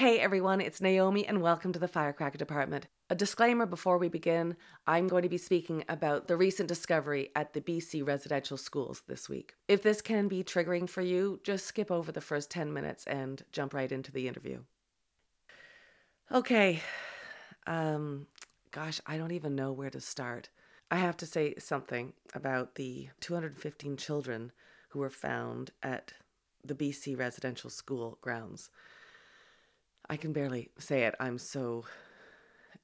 Hey everyone, it's Naomi and welcome to the Firecracker Department. A disclaimer before we begin I'm going to be speaking about the recent discovery at the BC residential schools this week. If this can be triggering for you, just skip over the first 10 minutes and jump right into the interview. Okay, um, gosh, I don't even know where to start. I have to say something about the 215 children who were found at the BC residential school grounds. I can barely say it. I'm so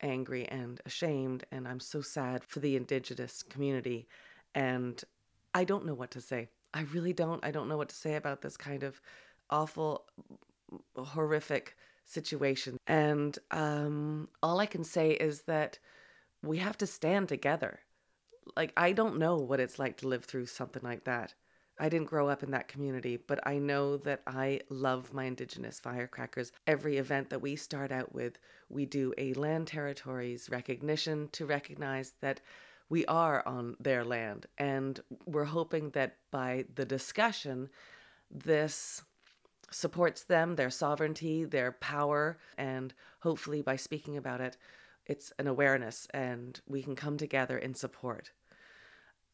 angry and ashamed, and I'm so sad for the Indigenous community. And I don't know what to say. I really don't. I don't know what to say about this kind of awful, horrific situation. And um, all I can say is that we have to stand together. Like, I don't know what it's like to live through something like that. I didn't grow up in that community, but I know that I love my Indigenous firecrackers. Every event that we start out with, we do a land territories recognition to recognize that we are on their land. And we're hoping that by the discussion, this supports them, their sovereignty, their power, and hopefully by speaking about it, it's an awareness and we can come together in support.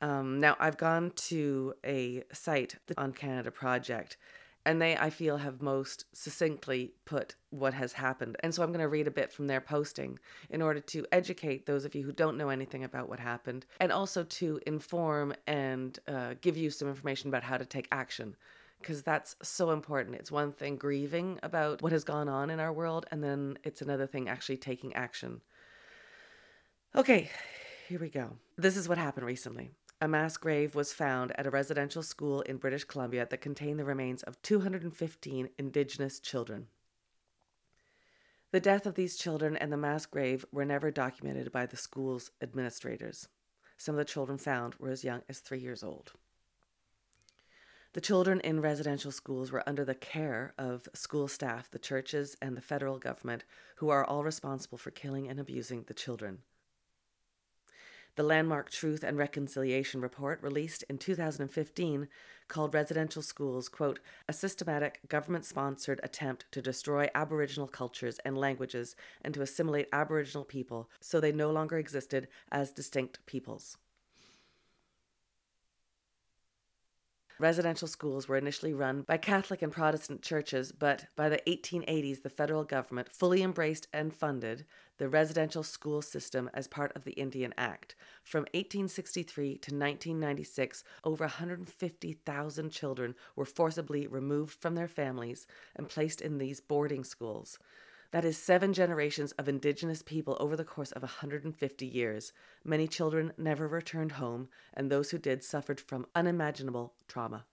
Um, now, I've gone to a site the on Canada Project, and they, I feel, have most succinctly put what has happened. And so I'm going to read a bit from their posting in order to educate those of you who don't know anything about what happened, and also to inform and uh, give you some information about how to take action. Because that's so important. It's one thing grieving about what has gone on in our world, and then it's another thing actually taking action. Okay, here we go. This is what happened recently a mass grave was found at a residential school in British Columbia that contained the remains of 215 Indigenous children. The death of these children and the mass grave were never documented by the school's administrators. Some of the children found were as young as three years old. The children in residential schools were under the care of school staff, the churches, and the federal government, who are all responsible for killing and abusing the children. The landmark Truth and Reconciliation report, released in 2015, called residential schools, quote, a systematic government sponsored attempt to destroy Aboriginal cultures and languages and to assimilate Aboriginal people so they no longer existed as distinct peoples. Residential schools were initially run by Catholic and Protestant churches, but by the 1880s, the federal government fully embraced and funded the residential school system as part of the Indian Act. From 1863 to 1996, over 150,000 children were forcibly removed from their families and placed in these boarding schools. That is seven generations of Indigenous people over the course of 150 years. Many children never returned home, and those who did suffered from unimaginable trauma.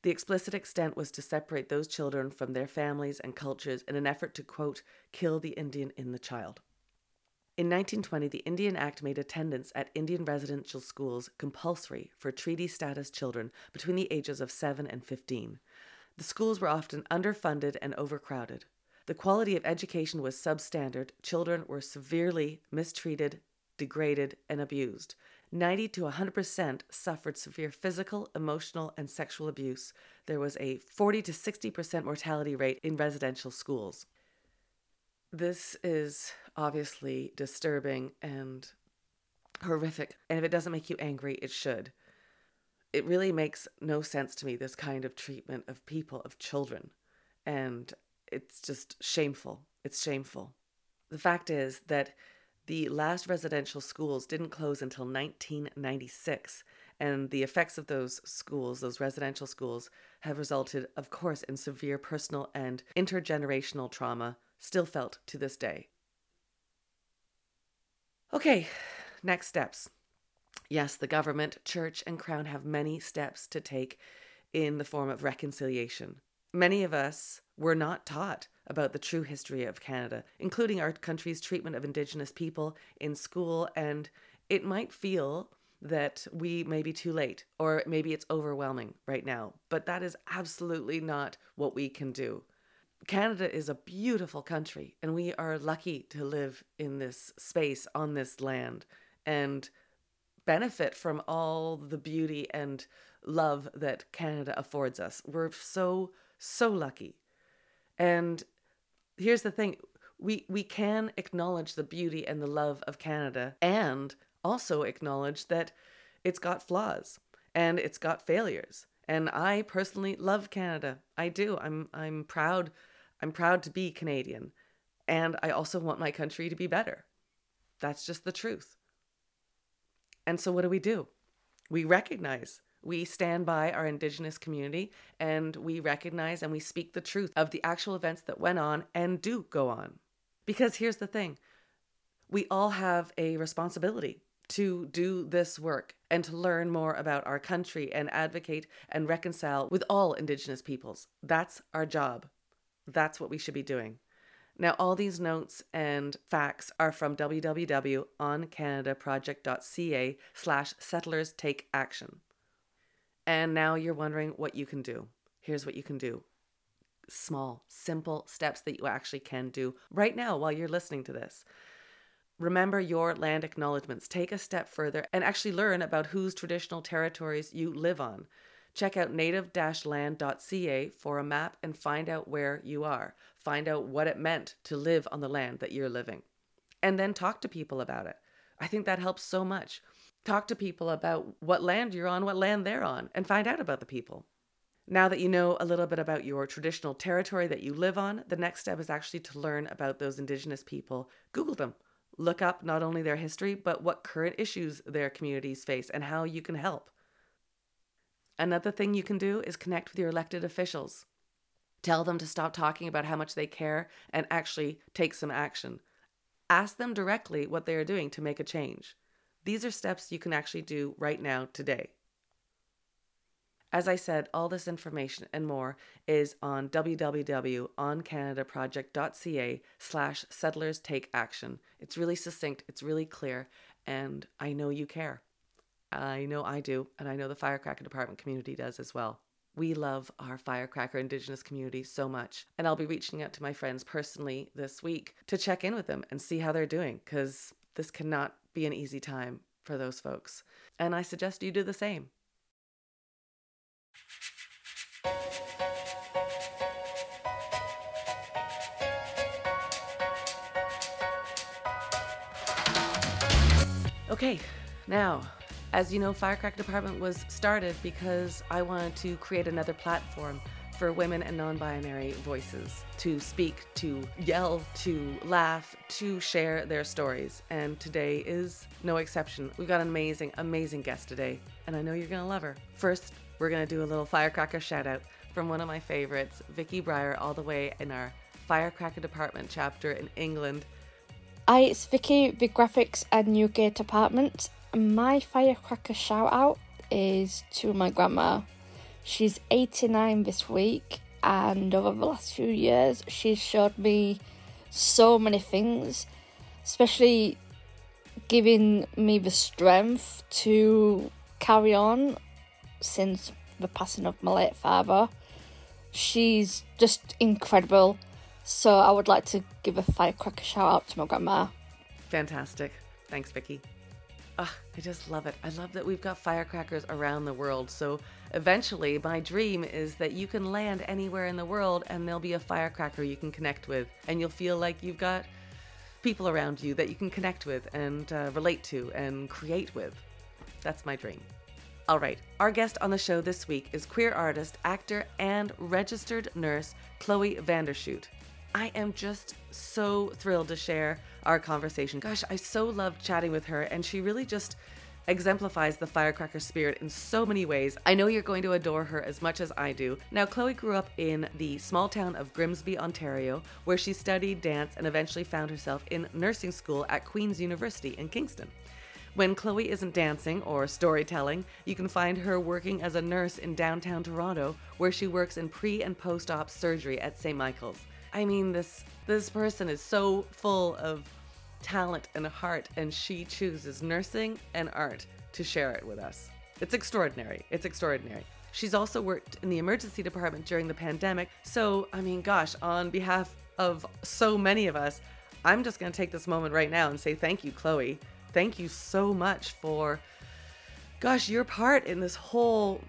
The explicit extent was to separate those children from their families and cultures in an effort to, quote, kill the Indian in the child. In 1920, the Indian Act made attendance at Indian residential schools compulsory for treaty status children between the ages of 7 and 15. The schools were often underfunded and overcrowded. The quality of education was substandard. Children were severely mistreated, degraded, and abused. 90 to 100% suffered severe physical, emotional, and sexual abuse. There was a 40 to 60% mortality rate in residential schools. This is obviously disturbing and horrific. And if it doesn't make you angry, it should it really makes no sense to me, this kind of treatment of people, of children. And it's just shameful. It's shameful. The fact is that the last residential schools didn't close until 1996. And the effects of those schools, those residential schools, have resulted, of course, in severe personal and intergenerational trauma still felt to this day. Okay, next steps. Yes, the government, church, and crown have many steps to take in the form of reconciliation. Many of us were not taught about the true history of Canada, including our country's treatment of Indigenous people in school, and it might feel that we may be too late or maybe it's overwhelming right now, but that is absolutely not what we can do. Canada is a beautiful country, and we are lucky to live in this space on this land. And benefit from all the beauty and love that Canada affords us. We're so, so lucky. And here's the thing we, we can acknowledge the beauty and the love of Canada and also acknowledge that it's got flaws and it's got failures. And I personally love Canada. I do. I'm I'm proud. I'm proud to be Canadian. And I also want my country to be better. That's just the truth. And so what do we do? We recognize we stand by our Indigenous community and we recognize and we speak the truth of the actual events that went on and do go on. Because here's the thing we all have a responsibility to do this work and to learn more about our country and advocate and reconcile with all Indigenous peoples. That's our job. That's what we should be doing. Now, all these notes and facts are from www.oncanadaproject.ca slash settlers take action. And now you're wondering what you can do. Here's what you can do small, simple steps that you actually can do right now while you're listening to this. Remember your land acknowledgements. Take a step further and actually learn about whose traditional territories you live on. Check out native land.ca for a map and find out where you are. Find out what it meant to live on the land that you're living. And then talk to people about it. I think that helps so much. Talk to people about what land you're on, what land they're on, and find out about the people. Now that you know a little bit about your traditional territory that you live on, the next step is actually to learn about those Indigenous people. Google them. Look up not only their history, but what current issues their communities face and how you can help. Another thing you can do is connect with your elected officials. Tell them to stop talking about how much they care and actually take some action. Ask them directly what they are doing to make a change. These are steps you can actually do right now today. As I said, all this information and more is on www.oncanadaproject.ca slash settlers take action. It's really succinct, it's really clear, and I know you care. I know I do, and I know the Firecracker Department community does as well. We love our Firecracker Indigenous community so much, and I'll be reaching out to my friends personally this week to check in with them and see how they're doing, because this cannot be an easy time for those folks. And I suggest you do the same. Okay, now, as you know, Firecracker Department was started because I wanted to create another platform for women and non binary voices to speak, to yell, to laugh, to share their stories. And today is no exception. We've got an amazing, amazing guest today, and I know you're going to love her. First, we're going to do a little firecracker shout out from one of my favorites, Vicky Breyer, all the way in our Firecracker Department chapter in England. Hi, it's Vicky, the Graphics and Newgate Department. My firecracker shout out is to my grandma. She's 89 this week, and over the last few years, she's showed me so many things, especially giving me the strength to carry on since the passing of my late father. She's just incredible. So I would like to give a firecracker shout out to my grandma. Fantastic. Thanks, Vicky. Ah, I just love it. I love that we've got firecrackers around the world. So eventually, my dream is that you can land anywhere in the world and there'll be a firecracker you can connect with, and you'll feel like you've got people around you that you can connect with and uh, relate to and create with. That's my dream. All right, our guest on the show this week is queer artist, actor, and registered nurse Chloe Vandershoot. I am just so thrilled to share our conversation. Gosh, I so loved chatting with her, and she really just exemplifies the firecracker spirit in so many ways. I know you're going to adore her as much as I do. Now, Chloe grew up in the small town of Grimsby, Ontario, where she studied dance and eventually found herself in nursing school at Queen's University in Kingston. When Chloe isn't dancing or storytelling, you can find her working as a nurse in downtown Toronto, where she works in pre and post op surgery at St. Michael's. I mean, this this person is so full of talent and heart, and she chooses nursing and art to share it with us. It's extraordinary. It's extraordinary. She's also worked in the emergency department during the pandemic. So, I mean, gosh, on behalf of so many of us, I'm just going to take this moment right now and say thank you, Chloe. Thank you so much for, gosh, your part in this whole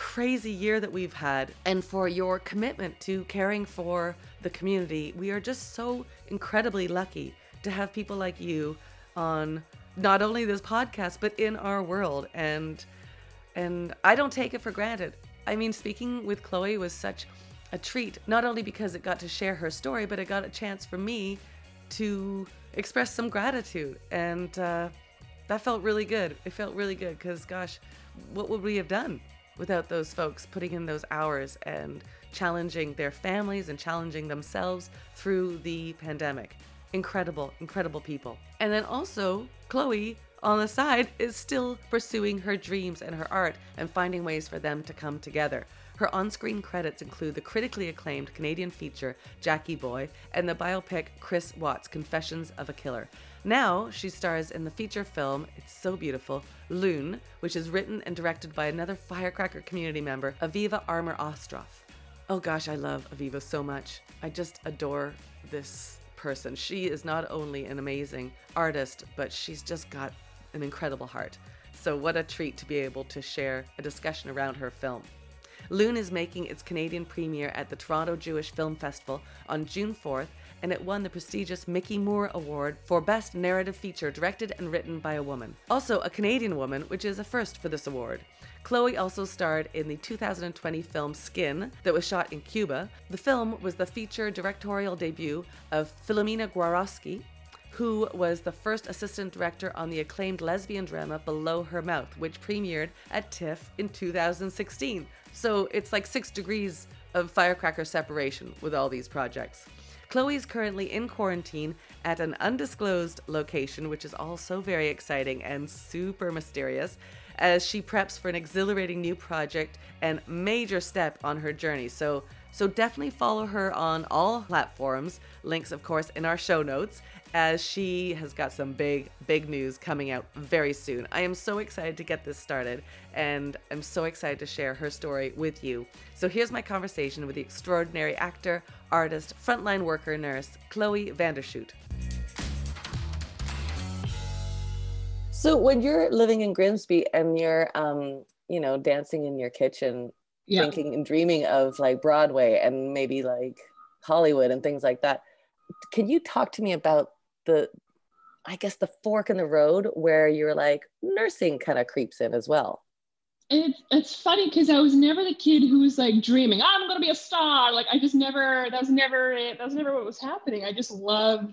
crazy year that we've had and for your commitment to caring for the community. We are just so incredibly lucky to have people like you on not only this podcast but in our world and and I don't take it for granted. I mean, speaking with Chloe was such a treat, not only because it got to share her story, but it got a chance for me to express some gratitude. And uh, that felt really good. It felt really good because, gosh, what would we have done without those folks putting in those hours and challenging their families and challenging themselves through the pandemic? Incredible, incredible people. And then also, Chloe on the side is still pursuing her dreams and her art and finding ways for them to come together. Her on screen credits include the critically acclaimed Canadian feature Jackie Boy and the biopic Chris Watts Confessions of a Killer. Now she stars in the feature film, it's so beautiful, Loon, which is written and directed by another Firecracker community member, Aviva Armour Ostroff. Oh gosh, I love Aviva so much. I just adore this person. She is not only an amazing artist, but she's just got an incredible heart. So, what a treat to be able to share a discussion around her film. Loon is making its Canadian premiere at the Toronto Jewish Film Festival on June 4th, and it won the prestigious Mickey Moore Award for Best Narrative Feature directed and written by a woman. Also, a Canadian woman, which is a first for this award. Chloe also starred in the 2020 film Skin, that was shot in Cuba. The film was the feature directorial debut of Filomena Gwarowski, who was the first assistant director on the acclaimed lesbian drama Below Her Mouth, which premiered at TIFF in 2016. So it's like six degrees of firecracker separation with all these projects. Chloe is currently in quarantine at an undisclosed location, which is also very exciting and super mysterious, as she preps for an exhilarating new project and major step on her journey. So so definitely follow her on all platforms. Links, of course, in our show notes as she has got some big, big news coming out very soon. I am so excited to get this started and I'm so excited to share her story with you. So here's my conversation with the extraordinary actor, artist, frontline worker, nurse, Chloe Vandershoot. So when you're living in Grimsby and you're, um, you know, dancing in your kitchen, yeah. thinking and dreaming of like Broadway and maybe like Hollywood and things like that, can you talk to me about the I guess the fork in the road where you're like nursing kind of creeps in as well. It's it's funny because I was never the kid who was like dreaming, I'm gonna be a star. Like I just never that was never it. That was never what was happening. I just loved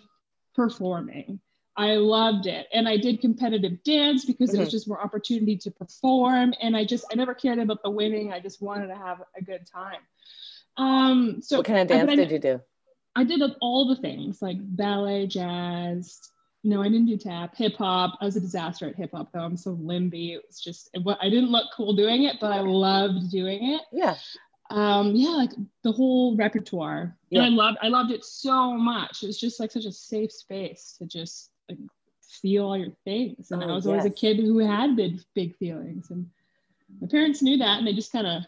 performing. I loved it. And I did competitive dance because mm-hmm. it was just more opportunity to perform. And I just I never cared about the winning. I just wanted to have a good time. Um so what kind of dance I, did you do? I did all the things like ballet, jazz. No, I didn't do tap, hip hop. I was a disaster at hip hop though. I'm so limby. It was just what I didn't look cool doing it, but I loved doing it. Yeah. Um, yeah, like the whole repertoire. Yeah. And I loved I loved it so much. It was just like such a safe space to just like feel all your things. And oh, I was yes. always a kid who had big big feelings. And my parents knew that and they just kind of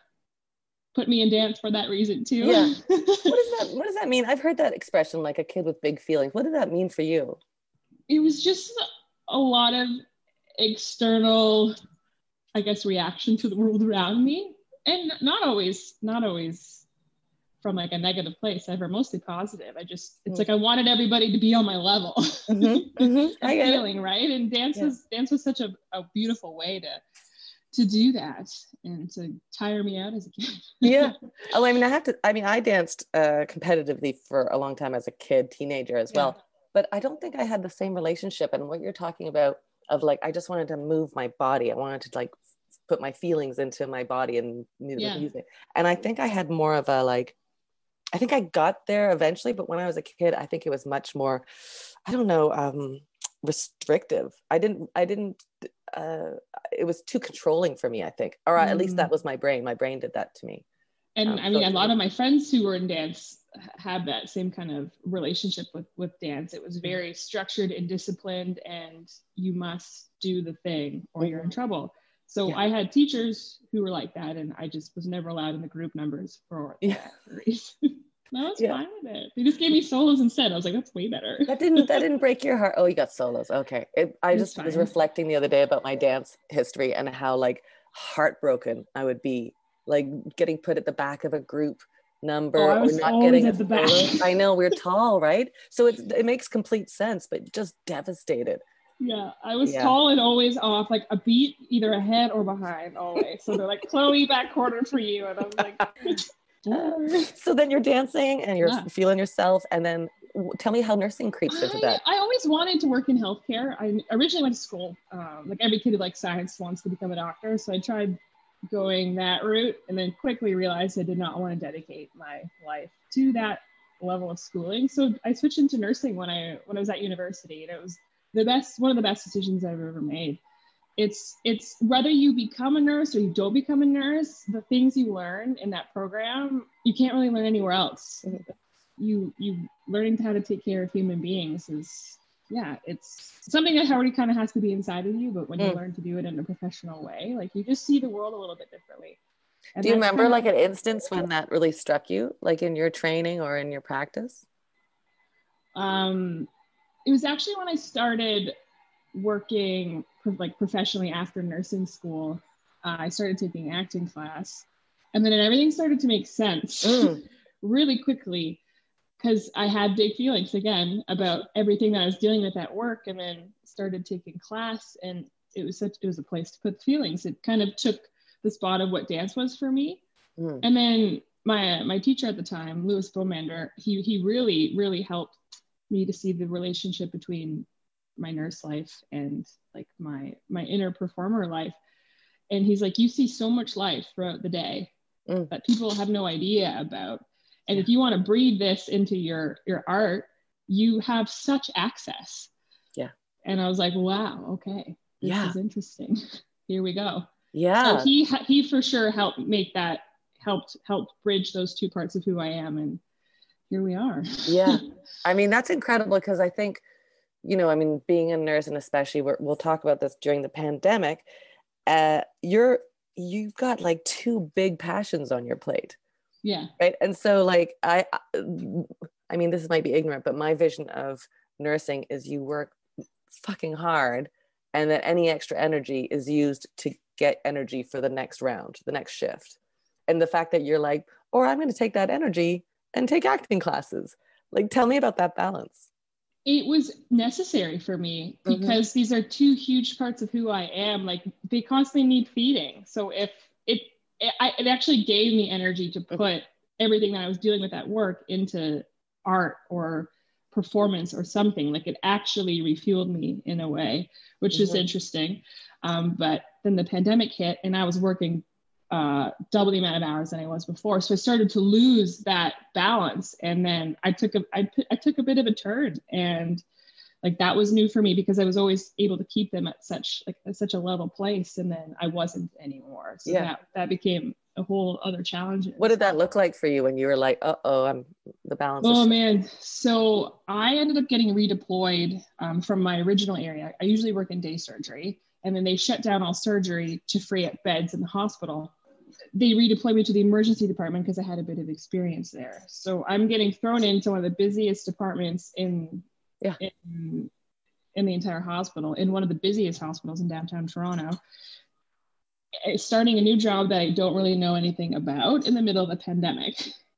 put me in dance for that reason too. Yeah. what does that what does that mean? I've heard that expression like a kid with big feelings. What did that mean for you? It was just a lot of external I guess reaction to the world around me and not always not always from like a negative place ever mostly positive i just it's mm like i wanted everybody to be on my level mm-hmm. Mm-hmm. I feeling it. right and dance yeah. was dance was such a, a beautiful way to to do that and to tire me out as a kid. yeah. Oh, I mean, I have to, I mean, I danced uh, competitively for a long time as a kid, teenager as well, but I don't think I had the same relationship. And what you're talking about of like, I just wanted to move my body. I wanted to like put my feelings into my body and yeah. music. And I think I had more of a like, I think I got there eventually, but when I was a kid, I think it was much more, I don't know, um, restrictive. I didn't, I didn't uh, it was too controlling for me, I think, or mm. at least that mm. was my brain. My brain did that to me. And um, I mean, so a lot of my friends who were in dance had that same kind of relationship with with dance. It was mm. very structured and disciplined, and you must do the thing or you're in mm-hmm. trouble. So yeah. I had teachers who were like that, and I just was never allowed in the group numbers for yeah. that reason. I was yeah. fine with it. They just gave me solos instead. I was like, that's way better. that didn't that didn't break your heart. Oh, you got solos. Okay. It, I just was reflecting the other day about my dance history and how like heartbroken I would be like getting put at the back of a group number Oh, I or not getting at the back. I know we're tall, right? So it it makes complete sense, but just devastated. Yeah, I was Yeah. tall and always off, like a beat either ahead or behind always. So they're like, Chloe, back corner for you. And I was like, so then you're dancing and you're Yeah. feeling yourself, and then tell me how nursing creeps into I, that. I always wanted to work in healthcare. I originally went to school. Um, like every kid who likes science wants to become a doctor. So I tried going that route and then quickly realized I did not want to dedicate my life to that level of schooling. So I switched into nursing when I when I was at university. And it was the best one of the best decisions I've ever made. It's it's whether you become a nurse or you don't become a nurse, the things you learn in that program, you can't really learn anywhere else. You you learning how to take care of human beings is yeah, it's something that already kind of has to be inside of you, but when you Mm. learn to do it in a professional way, like you just see the world a little bit differently. And Do you remember like an instance when that really struck you, like in your training or in your practice? um it was actually when i started working like professionally after nursing school uh, i started taking acting class and then everything started to make sense Mm. really quickly because i had big feelings again about everything that i was dealing with at work and then started taking class and it was such it was a place to put feelings it kind of took the spot of what dance was for me Mm. and then my my teacher at the time, Louis Bomander, he he really really helped me to see the relationship between my nurse life and like my my inner performer life. And he's like, you see so much life throughout the day Mm. that people have no idea about. And if you want to breed this into your your art, you have such access. Yeah. And I was like, wow, okay, this Yeah. is interesting. Here we go. Yeah. So he he for sure helped make that helped helped bridge those two parts of who I am, and here we are. yeah i mean that's incredible because i think you know i mean being a nurse and especially we're, we'll talk about this during the pandemic uh you're you've got like two big passions on your plate. Yeah, right? And so like i i mean this might be ignorant but my vision of nursing is you work fucking hard and that any extra energy is used to get energy for the next round the next shift. And the fact that you're like or i'm going to take that energy and take acting classes. Like tell me about that balance it was necessary for me Mhm. because these are two huge parts of who I am. Like they constantly need feeding. So if it it, I, it actually gave me energy to put everything that I was dealing with at work into art or performance or something. Like it actually refueled me in a way, which is Mhm. interesting. Um, but then the pandemic hit, and I was working uh, double the amount of hours than I was before. So I started to lose that balance, and then I took a I, took a bit of a turn, and like that was new for me because I was always able to keep them at such like at such a level place, and then I wasn't anymore. So Yeah. that that became a whole other challenge. what did that look like for you when you were like uh-oh i'm the balance Oh shifting." man, so I ended up getting redeployed um, from my original area. I usually work in day surgery, and then they shut down all surgery to free up beds in the hospital. They redeployed me to the emergency department because I had a bit of experience there. So I'm getting thrown into one of the busiest departments in Yeah. in, in the entire hospital, in one of the busiest hospitals in downtown Toronto. Eh, Starting a new job that I don't really know anything about in the middle of a pandemic.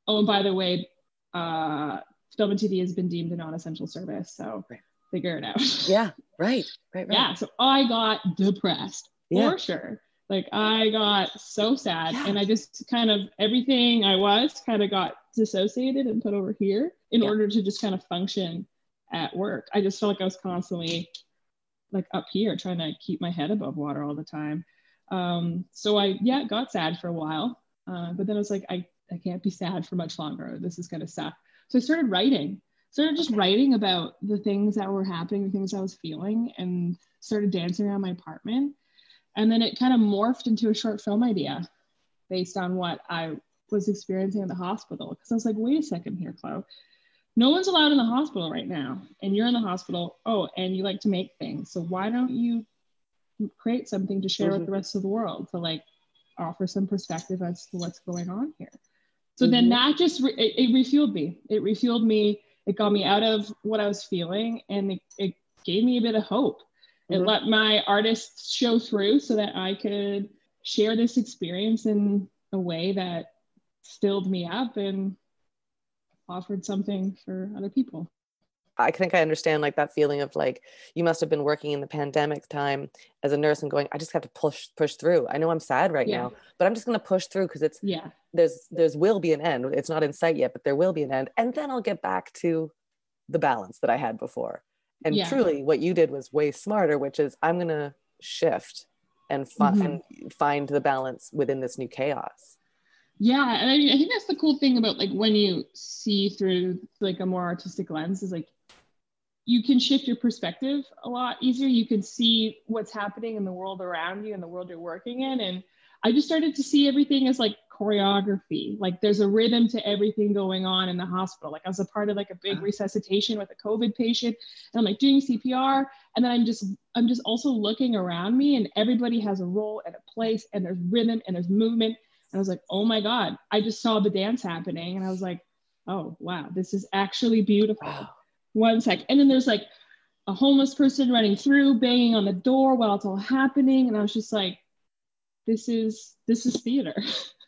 Oh, and by the way, uh, film and TV has been deemed a non-essential service, so Right. figure it out. yeah right right right yeah. So I got depressed Yeah. for sure. Like I got so sad, Yeah. and I just kind of everything I was kind of got dissociated and put over here in Yeah. order to just kind of function at work. I just felt like I was constantly like up here trying to keep my head above water all the time. Um, so I yeah got sad for a while, uh, but then I was like I I can't be sad for much longer. This is gonna suck. So I started writing. Started just writing about the things that were happening, the things I was feeling, and started dancing around my apartment. And then it kind of morphed into a short film idea based on what I was experiencing in the hospital. Because I was like, wait a second here, Chloe. No one's allowed in the hospital right now. And you're in the hospital. Oh, and you like to make things. So why don't you create something to share Mhm. with the rest of the world to like offer some perspective as to what's going on here? So Mhm. then that just re- it, it refueled me. It refueled me. It got me out of what I was feeling, and it, it gave me a bit of hope. It Mhm. let my artists show through so that I could share this experience in a way that stilled me up and offered something for other people. I think I understand like that feeling of like you must have been working in the pandemic time as a nurse and going, I just have to push push through. I know I'm sad right Yeah. now, but I'm just gonna push through because it's Yeah. there's there's will be an end. It's not in sight yet, but there will be an end. And then I'll get back to the balance that I had before. And Yeah. truly what you did was way smarter, which is I'm gonna shift and, fi- Mhm. and find the balance within this new chaos. Yeah, and I, I think that's the cool thing about like when you see through like a more artistic lens is like you can shift your perspective a lot easier. You can see what's happening in the world around you and the world you're working in. And I just started to see everything as like choreography. Like there's a rhythm to everything going on in the hospital. Like I was a part of like a big Ah. resuscitation with a COVID patient, and I'm like doing CPR, and then I'm just I'm just also looking around me, and everybody has a role and a place, and there's rhythm and there's movement. And I was like, oh my God, I just saw the dance happening. And I was like, oh, wow, this is actually beautiful. Wow. One sec. And then there's like a homeless person running through, banging on the door while it's all happening. And I was just like, this is this is theater.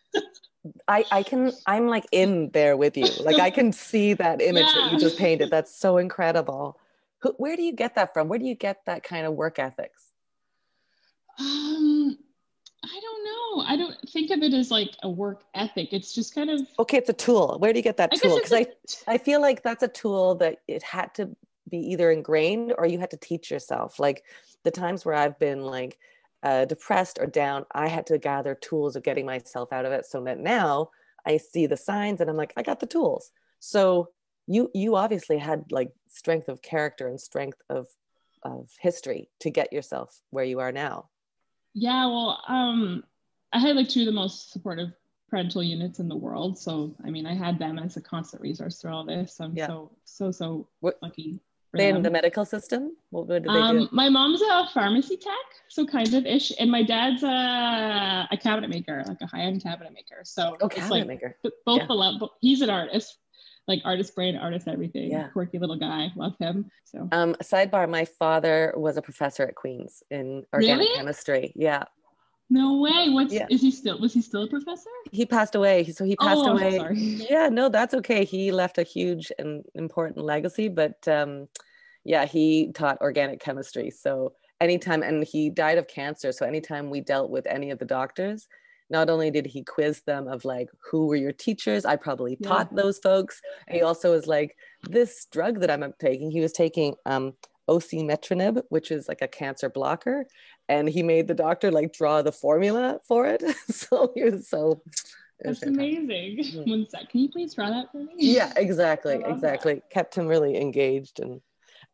I, I can I'm like in there with you. Like I can see that image that you just painted. That's so incredible. Who, where do you get that from? Where do you get that kind of work ethics? Um, I don't know. I don't think of it as like a work ethic. It's just kind of Okay, it's a tool. Where do you get that I tool? Because I feel like that's a tool that it had to be either ingrained or you had to teach yourself. Like the times where I've been like uh, depressed or down, I had to gather tools of getting myself out of it. So that now I see the signs and I'm like, I got the tools. So you you obviously had like strength of character and strength of of history to get yourself where you are now. Yeah, well, um, I had like two of the most supportive parental units in the world. So, I mean, I had them as a constant resource through all this. I'm Yeah. so, so, so What- lucky. In the medical system? What, what did they Um, do? my mom's a pharmacy tech, so kind of ish, and my dad's a, a cabinet maker, like a high end cabinet maker. So Oh, cabinet like maker. both Yeah. below. He's an artist, like artist brain, artist everything. Yeah. Quirky little guy, love him. So Um, sidebar, my father was a professor at Queen's in organic Really? chemistry. Yeah. No way. What's Yeah. is he still? Was he still a professor? He passed away. So he passed oh, away. sorry. Yeah, no, that's okay. He left a huge and important legacy, but um, yeah, he taught organic chemistry. So anytime, and he died of cancer. So anytime we dealt with any of the doctors, not only did he quiz them of like, who were your teachers? I probably Yeah. taught those folks. He also was like, this drug that I'm taking, he was taking um, osimertinib, which is like a cancer blocker. And he made the doctor like draw the formula for it. so he was so. was That's amazing. One sec. Can you please draw that for me? Yeah, exactly, love that. exactly. Kept him really engaged and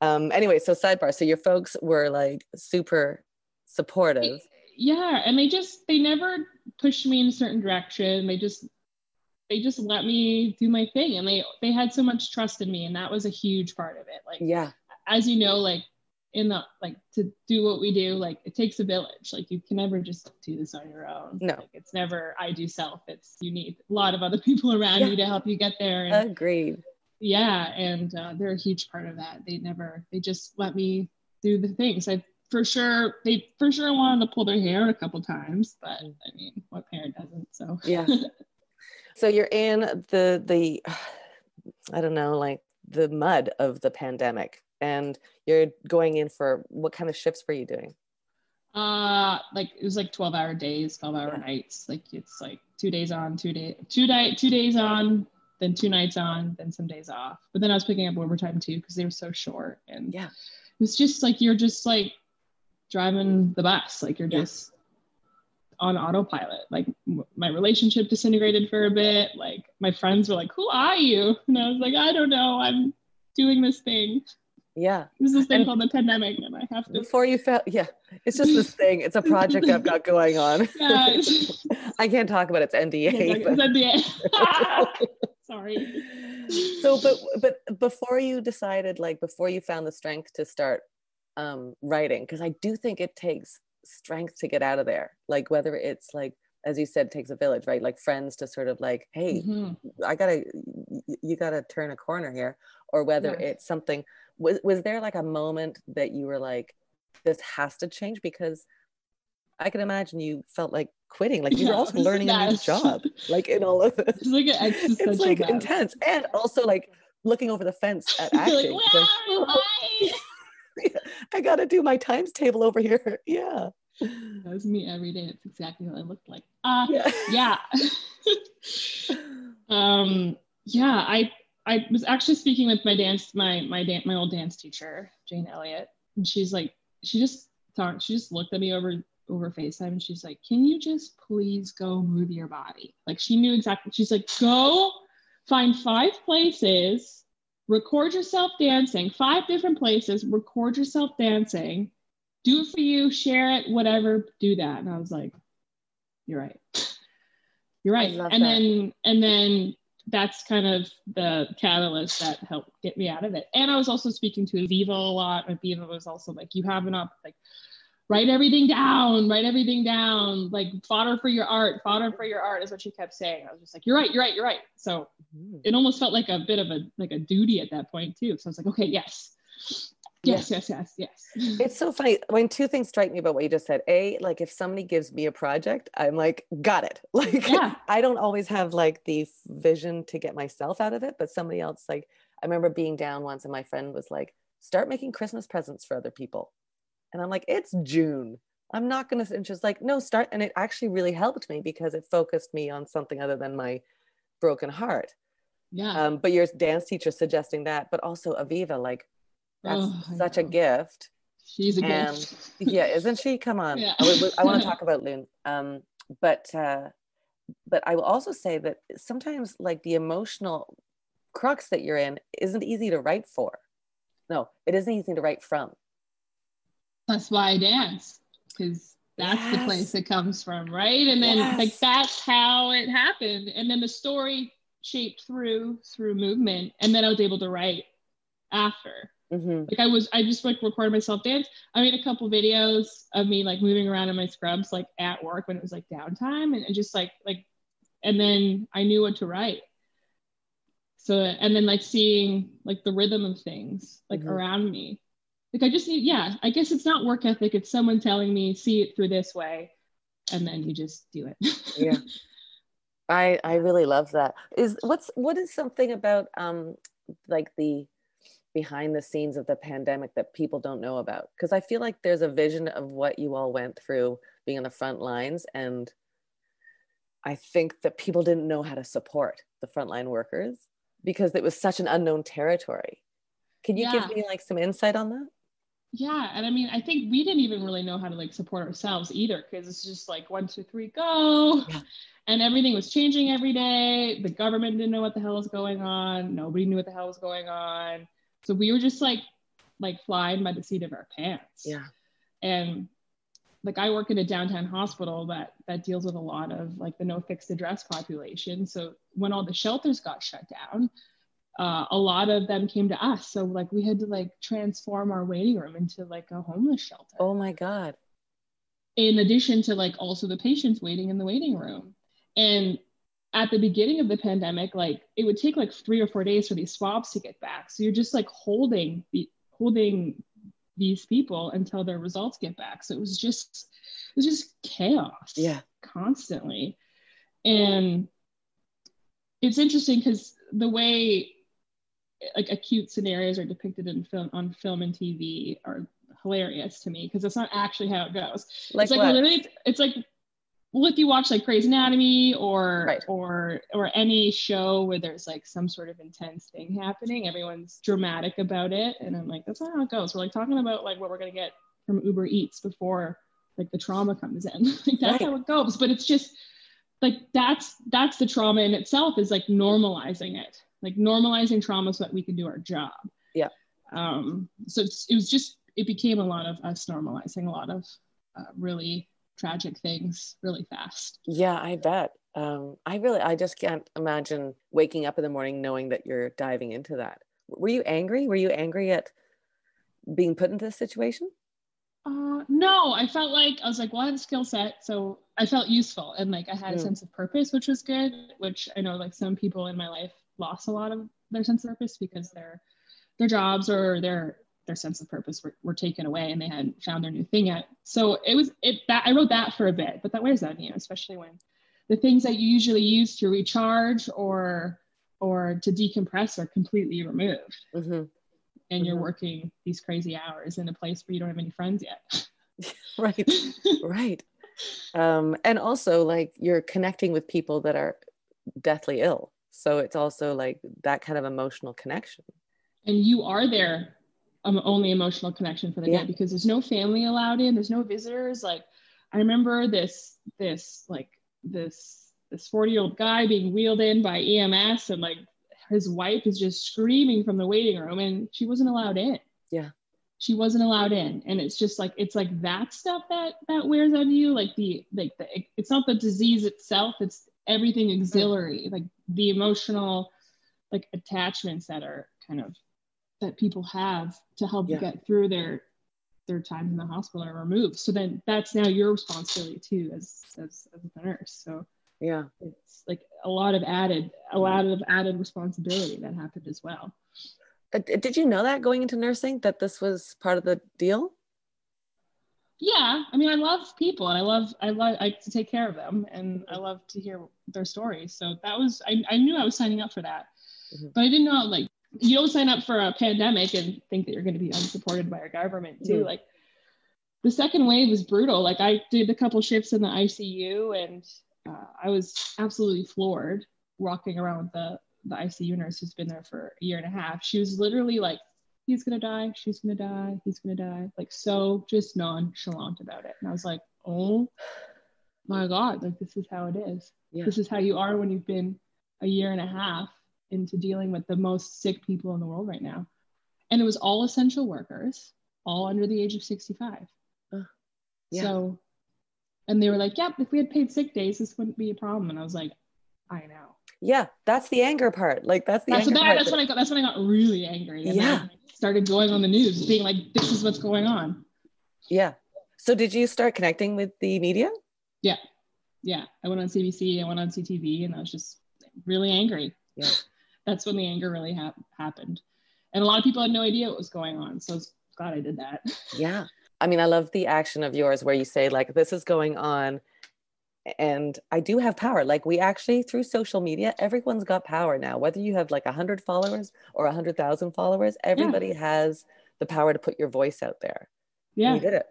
um anyway, so sidebar. So your folks were like super supportive. yeah and they just they never pushed me in a certain direction they just they just let me do my thing and they they had so much trust in me and that was a huge part of it like Yeah, as you know like in the like to do what we do like it takes a village like you can never just do this on your own No. like, it's never i do self it's you need a lot of other people around Yeah. you to help you get there and agreed. yeah and uh, they're a huge part of that they never they just let me do the things i for sure they for sure wanted to pull their hair a couple times but i mean what parent doesn't so Yeah. so you're in the the I don't know, like the mud of the pandemic and you're going in for what kind of shifts were you doing? uh like it was like 12 hour days 12 hour Yeah. nights. Like it's like two days on two day two day two days on then two nights on then some days off. But then i was picking up overtime too because they were so short. And Yeah. it was just like you're just like driving the bus. Like you're Yeah. just on autopilot. Like my relationship disintegrated for a bit. Like my friends were like who are you? And i was like i don't know. I'm doing this thing Yeah. there's this thing And- called the pandemic and i have to Before you felt yeah, it's just this thing. It's a project I've got going on. Yeah, I can't talk about it. It's NDA. but- that sorry so but but before you decided like before you found the strength to start um writing because i do think it takes strength to get out of there like whether it's like as you said takes a village right like friends to sort of like hey Mhm. i gotta you gotta turn a corner here or whether Yeah. it's something was, was there like a moment that you were like this has to change because i can imagine you felt like quitting. Like you're Yeah, also learning a new job, like in all of this. It's like It's like intense, and also like looking over the fence at like, acting. "Where going, am "Oh, I?" Gotta do my times table over here. Yeah. That was me every day. It's exactly what I looked like. Uh, Yeah. yeah. um, yeah, I I was actually speaking with my dance my my dan- my old dance teacher Jane Elliott, and she's like she just talked she just looked at me over over FaceTime and she's like, "Can you just please go move your body?" Like she knew exactly. She's like, "Go find five places." Record yourself dancing, five different places, record yourself dancing, do it for you, share it, whatever, do that. And I was like, you're right. You're right. And that. then and then that's kind of the catalyst that helped get me out of it. And I was also speaking to Aviva a lot. And Aviva was also like, you have an enough, like write everything down, write everything down, like fodder for your art, fodder for your art is what she kept saying. I was just like, you're right, you're right, you're right. So Mhm. it almost felt like a bit of a like a duty at that point too. So I was like, okay, yes. Yes, yes, yes, yes. It's so funny when two things strike me about what you just said. A, like if somebody gives me a project, I'm like, got it. Like Yeah. I don't always have like the vision to get myself out of it, but somebody else, like I remember being down once and my friend was like, start making Christmas presents for other people. And I'm like, it's June. I'm not gonna and she's like, no, start. And it actually really helped me because it focused me on something other than my broken heart. Yeah. Um, but your dance teacher suggesting that, but also Aviva, like that's Oh, such a gift She's a and- gift. yeah isn't she come on Yeah. i, want to talk about loon um but uh but i will also say that sometimes like the emotional crux that you're in isn't easy to write for no it isn't easy to write from That's why I dance because that's the place it comes from, right? And then like that's how it happened. And then the story shaped through through movement, and then I was able to write after. Hmm Like I was, I just like recorded myself dance. I made a couple videos of me like moving around in my scrubs, like at work when it was like downtime, and, and just like like, and then I knew what to write. So and then like seeing like the rhythm of things like Mhm. around me, like I just need yeah. I guess it's not work ethic. It's someone telling me see it through this way, and then you just do it. yeah i i really love that is what's what is something about um like the behind the scenes of the pandemic that people don't know about because i feel like there's a vision of what you all went through being on the front lines and i think that people didn't know how to support the frontline workers because it was such an unknown territory can you Yeah. give me like some insight on that Yeah, and I mean, I think we didn't even really know how to like support ourselves either because it's just like one, two, three, go, Yeah. and everything was changing every day. The government didn't know what the hell was going on. Nobody knew what the hell was going on. So we were just like, like flying by the seat of our pants. yeah And like I work in a downtown hospital that that deals with a lot of like the no fixed address population. So when all the shelters got shut down, uh, a lot of them came to us. So like we had to like transform our waiting room into like a homeless shelter. oh my god In addition to like also the patients waiting in the waiting room. And at the beginning of the pandemic, like it would take like three or four days for these swabs to get back. So you're just like holding the holding these people until their results get back. So it was just it was just chaos yeah constantly. And it's interesting because the way like acute scenarios are depicted in film on film and TV are hilarious to me because it's not actually how it goes. like, it's like what? literally it's like well, if you watch like Grey's Anatomy or Right. or or any show where there's like some sort of intense thing happening, everyone's dramatic about it. And I'm like, that's not how it goes. We're like talking about like what we're gonna get from Uber Eats before like the trauma comes in. like that's Right. how it goes. But it's just like that's that's the trauma in itself is like normalizing it, like normalizing trauma so that we can do our job. Yeah. Um. So it's, it was just it became a lot of us normalizing a lot of uh, really tragic things really fast. Yeah, I bet. Um, I really, I just can't imagine waking up in the morning knowing that you're diving into that. Were you angry? Were you angry at being put into this situation? Uh, no, I felt like I was like, well, I have a skill set, so I felt useful and like I had a Mm. sense of purpose, which was good. Which I know like some people in my life lost a lot of their sense of purpose because their their jobs or their their sense of purpose were, were taken away and they hadn't found their new thing yet. So it was it that I wrote that for a bit, but that wears on you, know, especially when the things that you usually use to recharge or or to decompress are completely removed. Mm-hmm. And mm-hmm. you're working these crazy hours in a place where you don't have any friends yet. right. right. Um, and also like you're connecting with people that are deathly ill. So it's also like that kind of emotional connection. And you are there um, only emotional connection for the yeah. day because there's no family allowed in, there's no visitors. Like I remember this, this like this, this 40 year old guy being wheeled in by EMS and like his wife is just screaming from the waiting room and she wasn't allowed in. Yeah. She wasn't allowed in. And it's just like, it's like that stuff that, that wears on you. Like the, like the, it's not the disease itself. It's everything auxiliary, like the emotional, like attachments that are kind of that people have to help yeah. get through their their time in the hospital are removed. So then that's now your responsibility too as as, as a nurse. So yeah, it's like a lot of added a lot of added responsibility that happened as well. Uh, did you know that going into nursing that this was part of the deal? Yeah, I mean, I love people and I love I love I to take care of them and I love to hear their stories. So that was I, I knew I was signing up for that, mm-hmm. but I didn't know like you don't sign up for a pandemic and think that you're going to be unsupported by our government too. Mm. Like the second wave was brutal. Like I did a couple shifts in the ICU and uh, I was absolutely floored walking around with the, the ICU nurse who's been there for a year and a half. She was literally like, he's going to die. She's going to die. He's going to die. Like so just nonchalant about it. And I was like, oh my God, like this is how it is. Yeah. This is how you are when you've been a year and a half into dealing with the most sick people in the world right now. And it was all essential workers, all under the age of 65. Uh, yeah. So, and they were like, yep, if we had paid sick days, this wouldn't be a problem. And I was like, I know. Yeah, that's the anger part. Like that's the that's, anger that, part. That's when I got. That's when I got really angry. And yeah, started going on the news, being like, "This is what's going on." Yeah. So did you start connecting with the media? Yeah, yeah. I went on CBC. I went on CTV, and I was just really angry. Yeah that's when the anger really ha- happened. And a lot of people had no idea what was going on. So I was glad I did that. Yeah. I mean, I love the action of yours where you say, like, this is going on and I do have power. Like we actually through social media, everyone's got power now. Whether you have like a hundred followers or a hundred thousand followers, everybody yeah. has the power to put your voice out there. Yeah, you did it.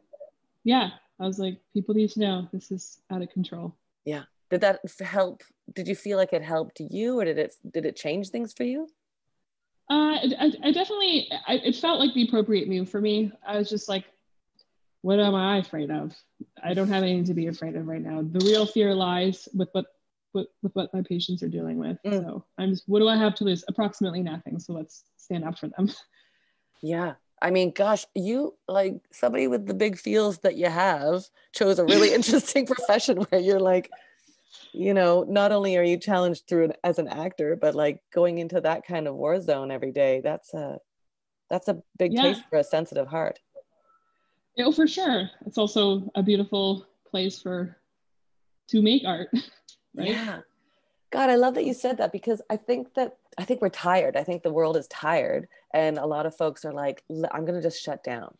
Yeah, I was like, people need to know this is out of control. Yeah, did that help did you feel like it helped you or did it did it change things for you? Uh, I, I definitely I, it felt like the appropriate move for me. I was just like what am i afraid of? I don't have anything to be afraid of right now. The real fear lies with what with, with what my patients are dealing with. Mm. so i'm just what do i have to lose? Approximately nothing. So let's stand up for them. Yeah. I mean, gosh, you like somebody with the big feels that you have chose a really interesting profession where you're like, you know not only are you challenged through as an actor but like going into that kind of war zone every day that's a that's a big yeah. taste for a sensitive heart. Oh for sure. It's also a beautiful place for to make art right? Yeah. God i love that you said that because i think that i think we're tired. I think the world is tired and a lot of folks are like i'm gonna just shut down.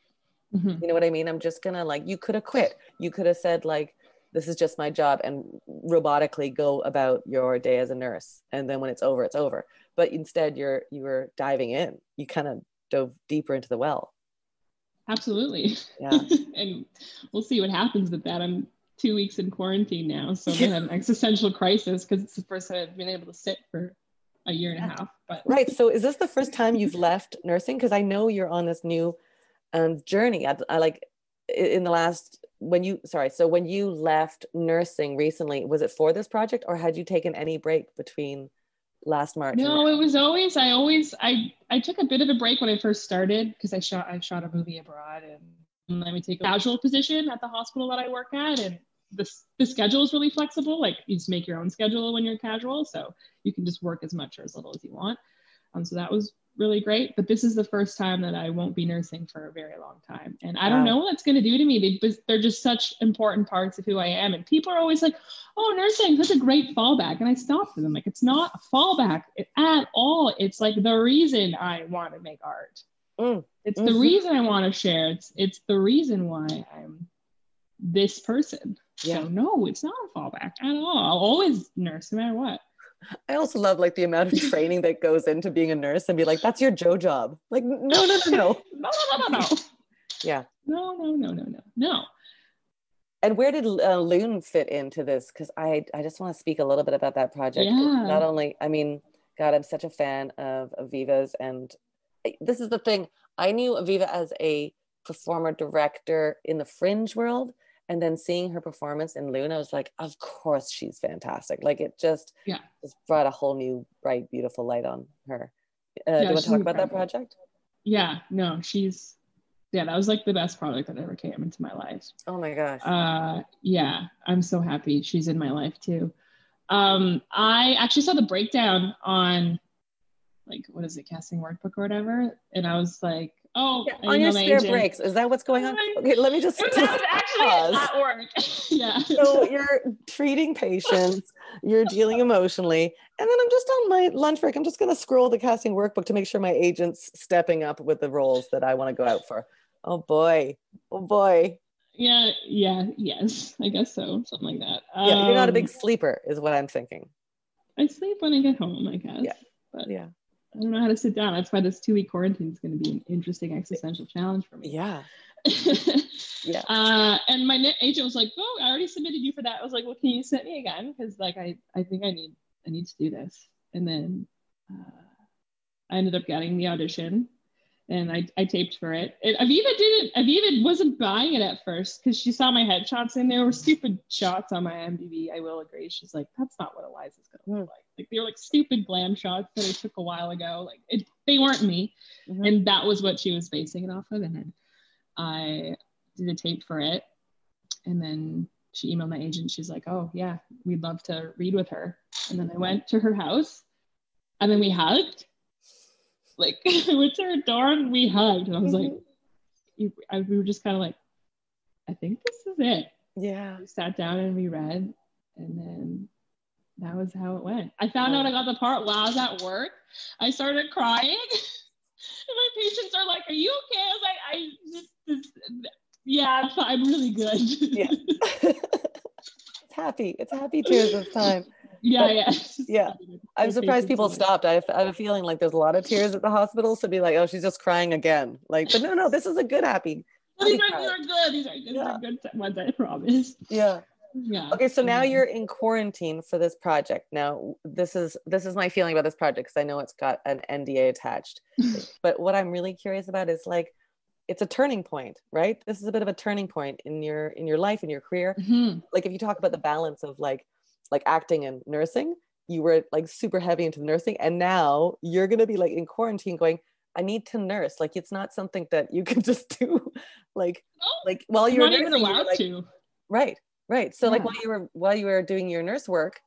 Mm-hmm. you know what i mean? I'm just gonna like you could have quit. You could have said like this is just my job and robotically go about your day as a nurse and then when it's over it's over. But instead you're you were diving in. You kind of dove deeper into the well. Absolutely. Yeah. And we'll see what happens with that. I'm two weeks in quarantine now so i have an existential crisis because it's the first time i've been able to sit for a year and a half but right so is this the first time you've left nursing? Because i know you're on this new um, journey. I, I like in the last when you sorry so when you left nursing recently was it for this project or had you taken any break between last march no it was always i always i i took a bit of a break when i first started because i shot i shot a movie abroad and let me take a casual position at the hospital that i work at and the, the schedule is really flexible like you just make your own schedule when you're casual so you can just work as much or as little as you want. Um, so that was really great. But this is the first time that I won't be nursing for a very long time. And I don't know what it's going to do to me. They, they're just such important parts of who I am. And people are always like, oh, nursing, that's a great fallback. And I stop for them. Like, it's not a fallback at all. It's like the reason I want to make art. Mm, It's the mhm. reason I want to share. It's it's the reason why I'm this person. Yeah. So no, it's not a fallback at all. I'll always nurse no matter what. I also love like the amount of training that goes into being a nurse and be like, that's your Joe job. Like, no, no, no, no. No, no, no, no, no. Yeah. No, no, no, no, no, no. And where did uh, Loon fit into this? Because I, I just want to speak a little bit about that project. Yeah. Not only, I mean, God, I'm such a fan of Aviva's, and this is the thing. I knew Aviva as a performer director in the fringe world, and then seeing her performance in Loon I was like, of course she's fantastic. Like it just, Yeah. just brought a whole new, bright, beautiful light on her. Uh, Yeah, do you want to talk about that project? Yeah, no, she's yeah, that was like the best product that ever came into my life. Oh my gosh. Uh yeah, I'm so happy she's in my life too. Um, I actually saw the breakdown on like what is it, casting workbook or whatever, and I was like, oh, Yeah, on your spare agent. breaks, is that what's going on? Okay, let me just. Was actually pause. at work. yeah. so you're treating patients, you're dealing emotionally, and then I'm just on my lunch break. I'm just going to scroll the casting workbook to make sure my agent's stepping up with the roles that I want to go out for. Oh boy, oh boy. yeah, yeah, yes, I guess so, something like that. Yeah, you're not a big Um, sleeper, is what I'm thinking. I sleep when I get home, I guess. Yeah. But Yeah, I don't know how to sit down. That's why this two week quarantine is going to be an interesting existential challenge for me. yeah, yeah. uh, and my agent was like, "Oh, I already submitted you for that." I was like, "Well, can you send me again? Because like I, I think I need, I need to do this." And then uh, I ended up getting the audition, and I, I taped for it. And Aviva didn't. Aviva wasn't buying it at first because she saw my headshots and there were stupid shots on my IMDb. I will agree. She's like, "That's not what Eliza's gonna look like." Like they were like stupid glam shots that I took a while ago. Like it, they weren't me. Mhm. and that was what she was basing it off of. And then i did a tape for it. And then she emailed my agent. She's like oh yeah we'd love to read with her. And then i went to her house. And then we hugged. Like i went to her and we hugged. And i was like you- I, we were just kind of like i think this is it. Yeah. we sat down and we read. And then that was how it went i found out i got the part while i was at work i started crying and my patients are like are you okay i was like i just this, yeah I'm, really good Yeah. it's happy. It's happy tears this time. yeah But- yeah yeah. I'm surprised people stopped. I have, I have a feeling like there's a lot of tears at the hospital. So be like, oh, she's just crying again. Like, but no, no, this is a good happy. these are, these are good these are, these Yeah. are good ones i promise Yeah. Yeah Okay, so now Mhm. you're in quarantine for this project. Now, this is this is my feeling about this project because I know it's got an NDA attached. but what I'm really curious about is like, it's a turning point, right? This is a bit of a turning point in your in your life in your career. Mhm. Like, if you talk about the balance of like like acting and nursing, you were like super heavy into nursing, and now you're gonna be like in quarantine, going. I need to nurse. Like it's not something that you can just do, like No, like while you're not even nursing, were allowed like, to Right, right. So like while you were while you were doing your nurse work,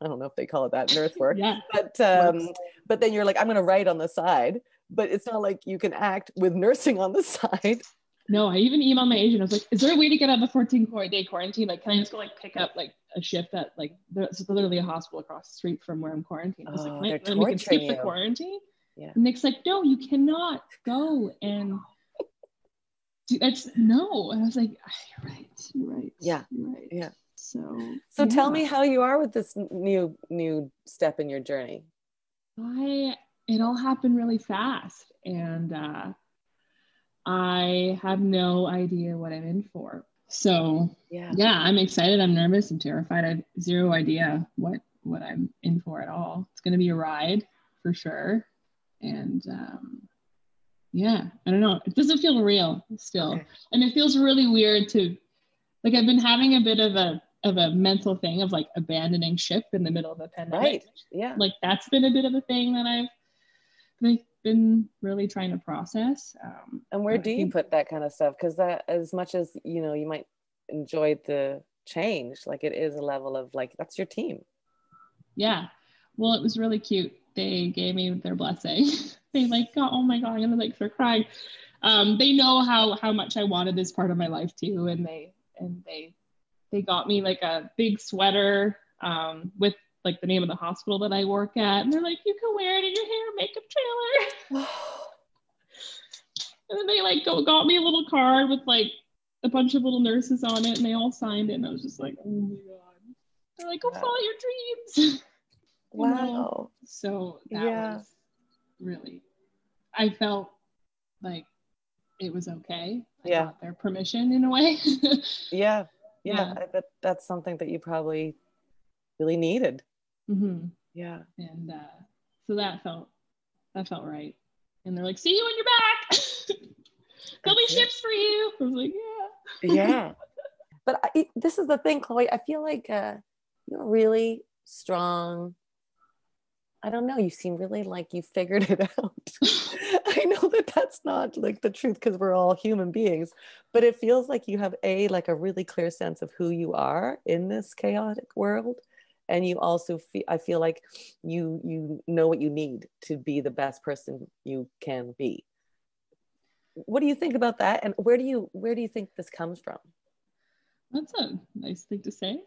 I don't know if they call it that nurse work, yeah but um, but then you're like, I'm gonna write on the side. But it's not like you can act with nursing on the side. No, I even emailed my agent. I was like, "Is there a way to get out of the 14 day quarantine? Like, can I just go like pick up like a shift at like there's literally a hospital across the street from where I'm quarantined?" I was Oh, like, "Can I- we can skip the quarantine." Yeah. And Nick's like, "No, you cannot go." And That's no. And I was like, "Ah, "You're right. You're right. Yeah. You're right." Yeah. So. So tell me how you are with this new new step in your journey. I it all happened really fast and uh I have no idea what I'm in for. So Yeah. yeah, I'm excited, I'm nervous, I'm terrified. I have zero idea what what I'm in for at all. It's gonna be a ride for sure. And um yeah, I don't know. It doesn't feel real still. Okay. And it feels really weird to like I've been having a bit of a of a mental thing of like abandoning ship in the middle of a pandemic Right. Yeah. like that's been a bit of a thing that I've like been really trying to process. Um, And where do you think- put that kind of stuff? Because that, as much as you know, you might enjoy the change. Like it is a level of like that's your team. Yeah, well, it was really cute. They gave me their blessing. they like, got, oh my god, I'm gonna like start crying. Um, they know how how much I wanted this part of my life too, and they and they they got me like a big sweater um, with like the name of the hospital that I work at, and they're like, you can wear it in your hair makeup trailer. And then they like go got me a little card with like a bunch of little nurses on it and they all signed it. And I was just like, oh my God. They're like, go follow your dreams. You know? Wow. So that Yeah. was really, I felt like it was okay. I Yeah. got their permission in a way. Yeah. Yeah. Yeah. I bet that's something that you probably really needed. hmm Yeah. And uh, so that felt, that felt right. And they're like, see you when you're back. There'll be ships for you. I was like, yeah. yeah but I, this is the thing chloe i feel like uh you're really strong i don't know you seem really like you figured it out. I know that that's not like the truth because we're all human beings but it feels like you have a like a really clear sense of who you are in this chaotic world and you also feel i feel like you you know what you need to be the best person you can be. What do you think about that and where do you where do you think this comes from That's a nice thing to say.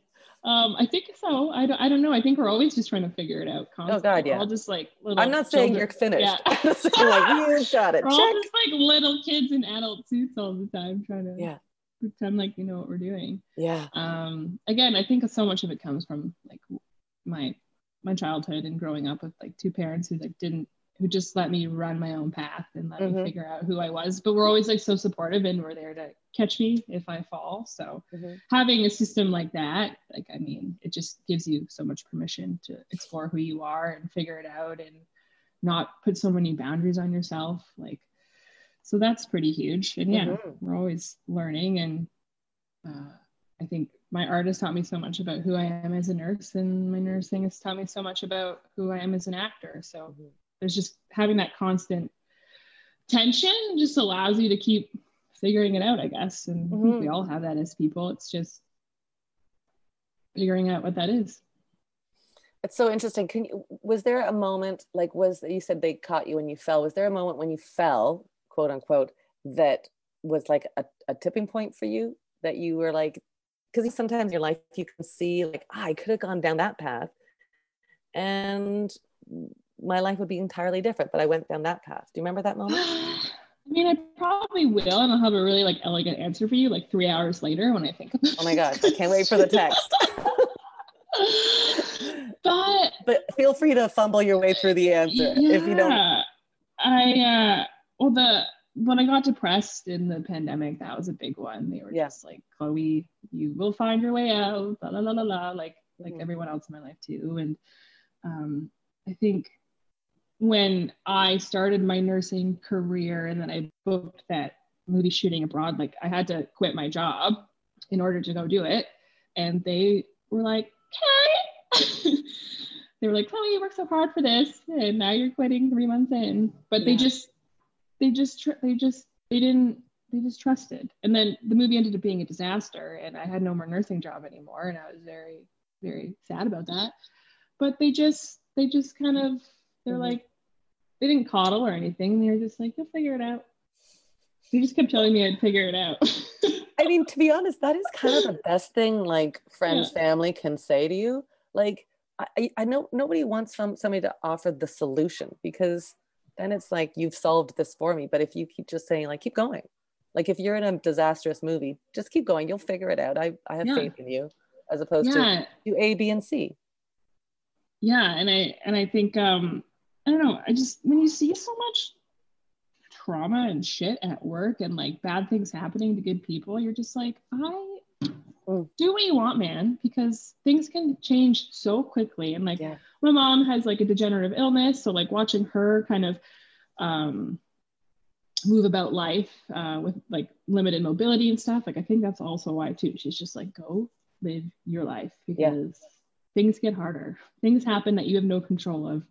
Um, I think so. I don't, I don't know. I think we're always just trying to figure it out. Constantly. Oh, God, yeah. all just like little. I'm not saying children. you're finished. Yeah. I'm saying like you got it. We're all just like little kids in adult suits all the time, trying to Yeah. pretend like we know what we're doing. Yeah. Um, again, I think so much of it comes from like my my childhood and growing up with like two parents who like didn't who just let me run my own path and let Mhm. me figure out who I was. But we're always like so supportive and we're there to catch me if I fall. So Mhm. having a system like that, like I mean, it just gives you so much permission to explore who you are and figure it out and not put so many boundaries on yourself. Like so that's pretty huge. And yeah, Mhm. we're always learning and uh, I think my art has taught me so much about who I am as a nurse, and my nursing has taught me so much about who I am as an actor. So Mhm. there's just having that constant tension just allows you to keep figuring it out, I guess. And think we all have that as people. It's just figuring out what that is. It's so interesting. Can you was there a moment like was you said they caught you when you fell? Was there a moment when you fell, quote unquote, that was like a, a tipping point for you that you were like because sometimes in your life you can see like ah, I could have gone down that path and my life would be entirely different, but I went down that path. Do you remember that moment? I mean, I probably will, and I'll have a really like elegant answer for you like three hours later when I think about Oh my gosh, I can't wait for the text. but but feel free to fumble your way through the answer if you don't. I uh well the when I got depressed in the pandemic, that was a big one. They were Yeah. just like, Chloe, you will find your way out, la la la la la, like like Mhm. everyone else in my life too. And um I think when I started my nursing career and then I booked that movie shooting abroad, like I had to quit my job in order to go do it. And they were like, okay. they were like, Chloe, you worked so hard for this, and now you're quitting three months in. But they just, they just, tr- they just, they didn't, they just trusted. And then the movie ended up being a disaster, and I had no more nursing job anymore, and I was very, very sad about that. But they just, they just kind of, they're Mhm. like, they didn't coddle or anything. They were just like, you'll figure it out. They just kept telling me I'd figure it out. I mean, to be honest, that is kind of the best thing like friends, family can say to you. Like, I, I- know nobody wants from somebody to offer the solution because then it's like you've solved this for me. But if you keep just saying like, keep going, like if you're in a disastrous movie, just keep going. You'll figure it out. I, I have Yeah. faith in you, as opposed to yeah, do A, B, and C. yeah, and I and I think um I don't know. I just when you see so much trauma and shit at work and like bad things happening to good people, you're just like, I Mm. do what you want, man, because things can change so quickly. And like Yeah. my mom has like a degenerative illness, so like watching her kind of um move about life uh, with like limited mobility and stuff. Like I think that's also why too. She's just like, go live your life Yeah. because things get harder. Things happen that you have no control of,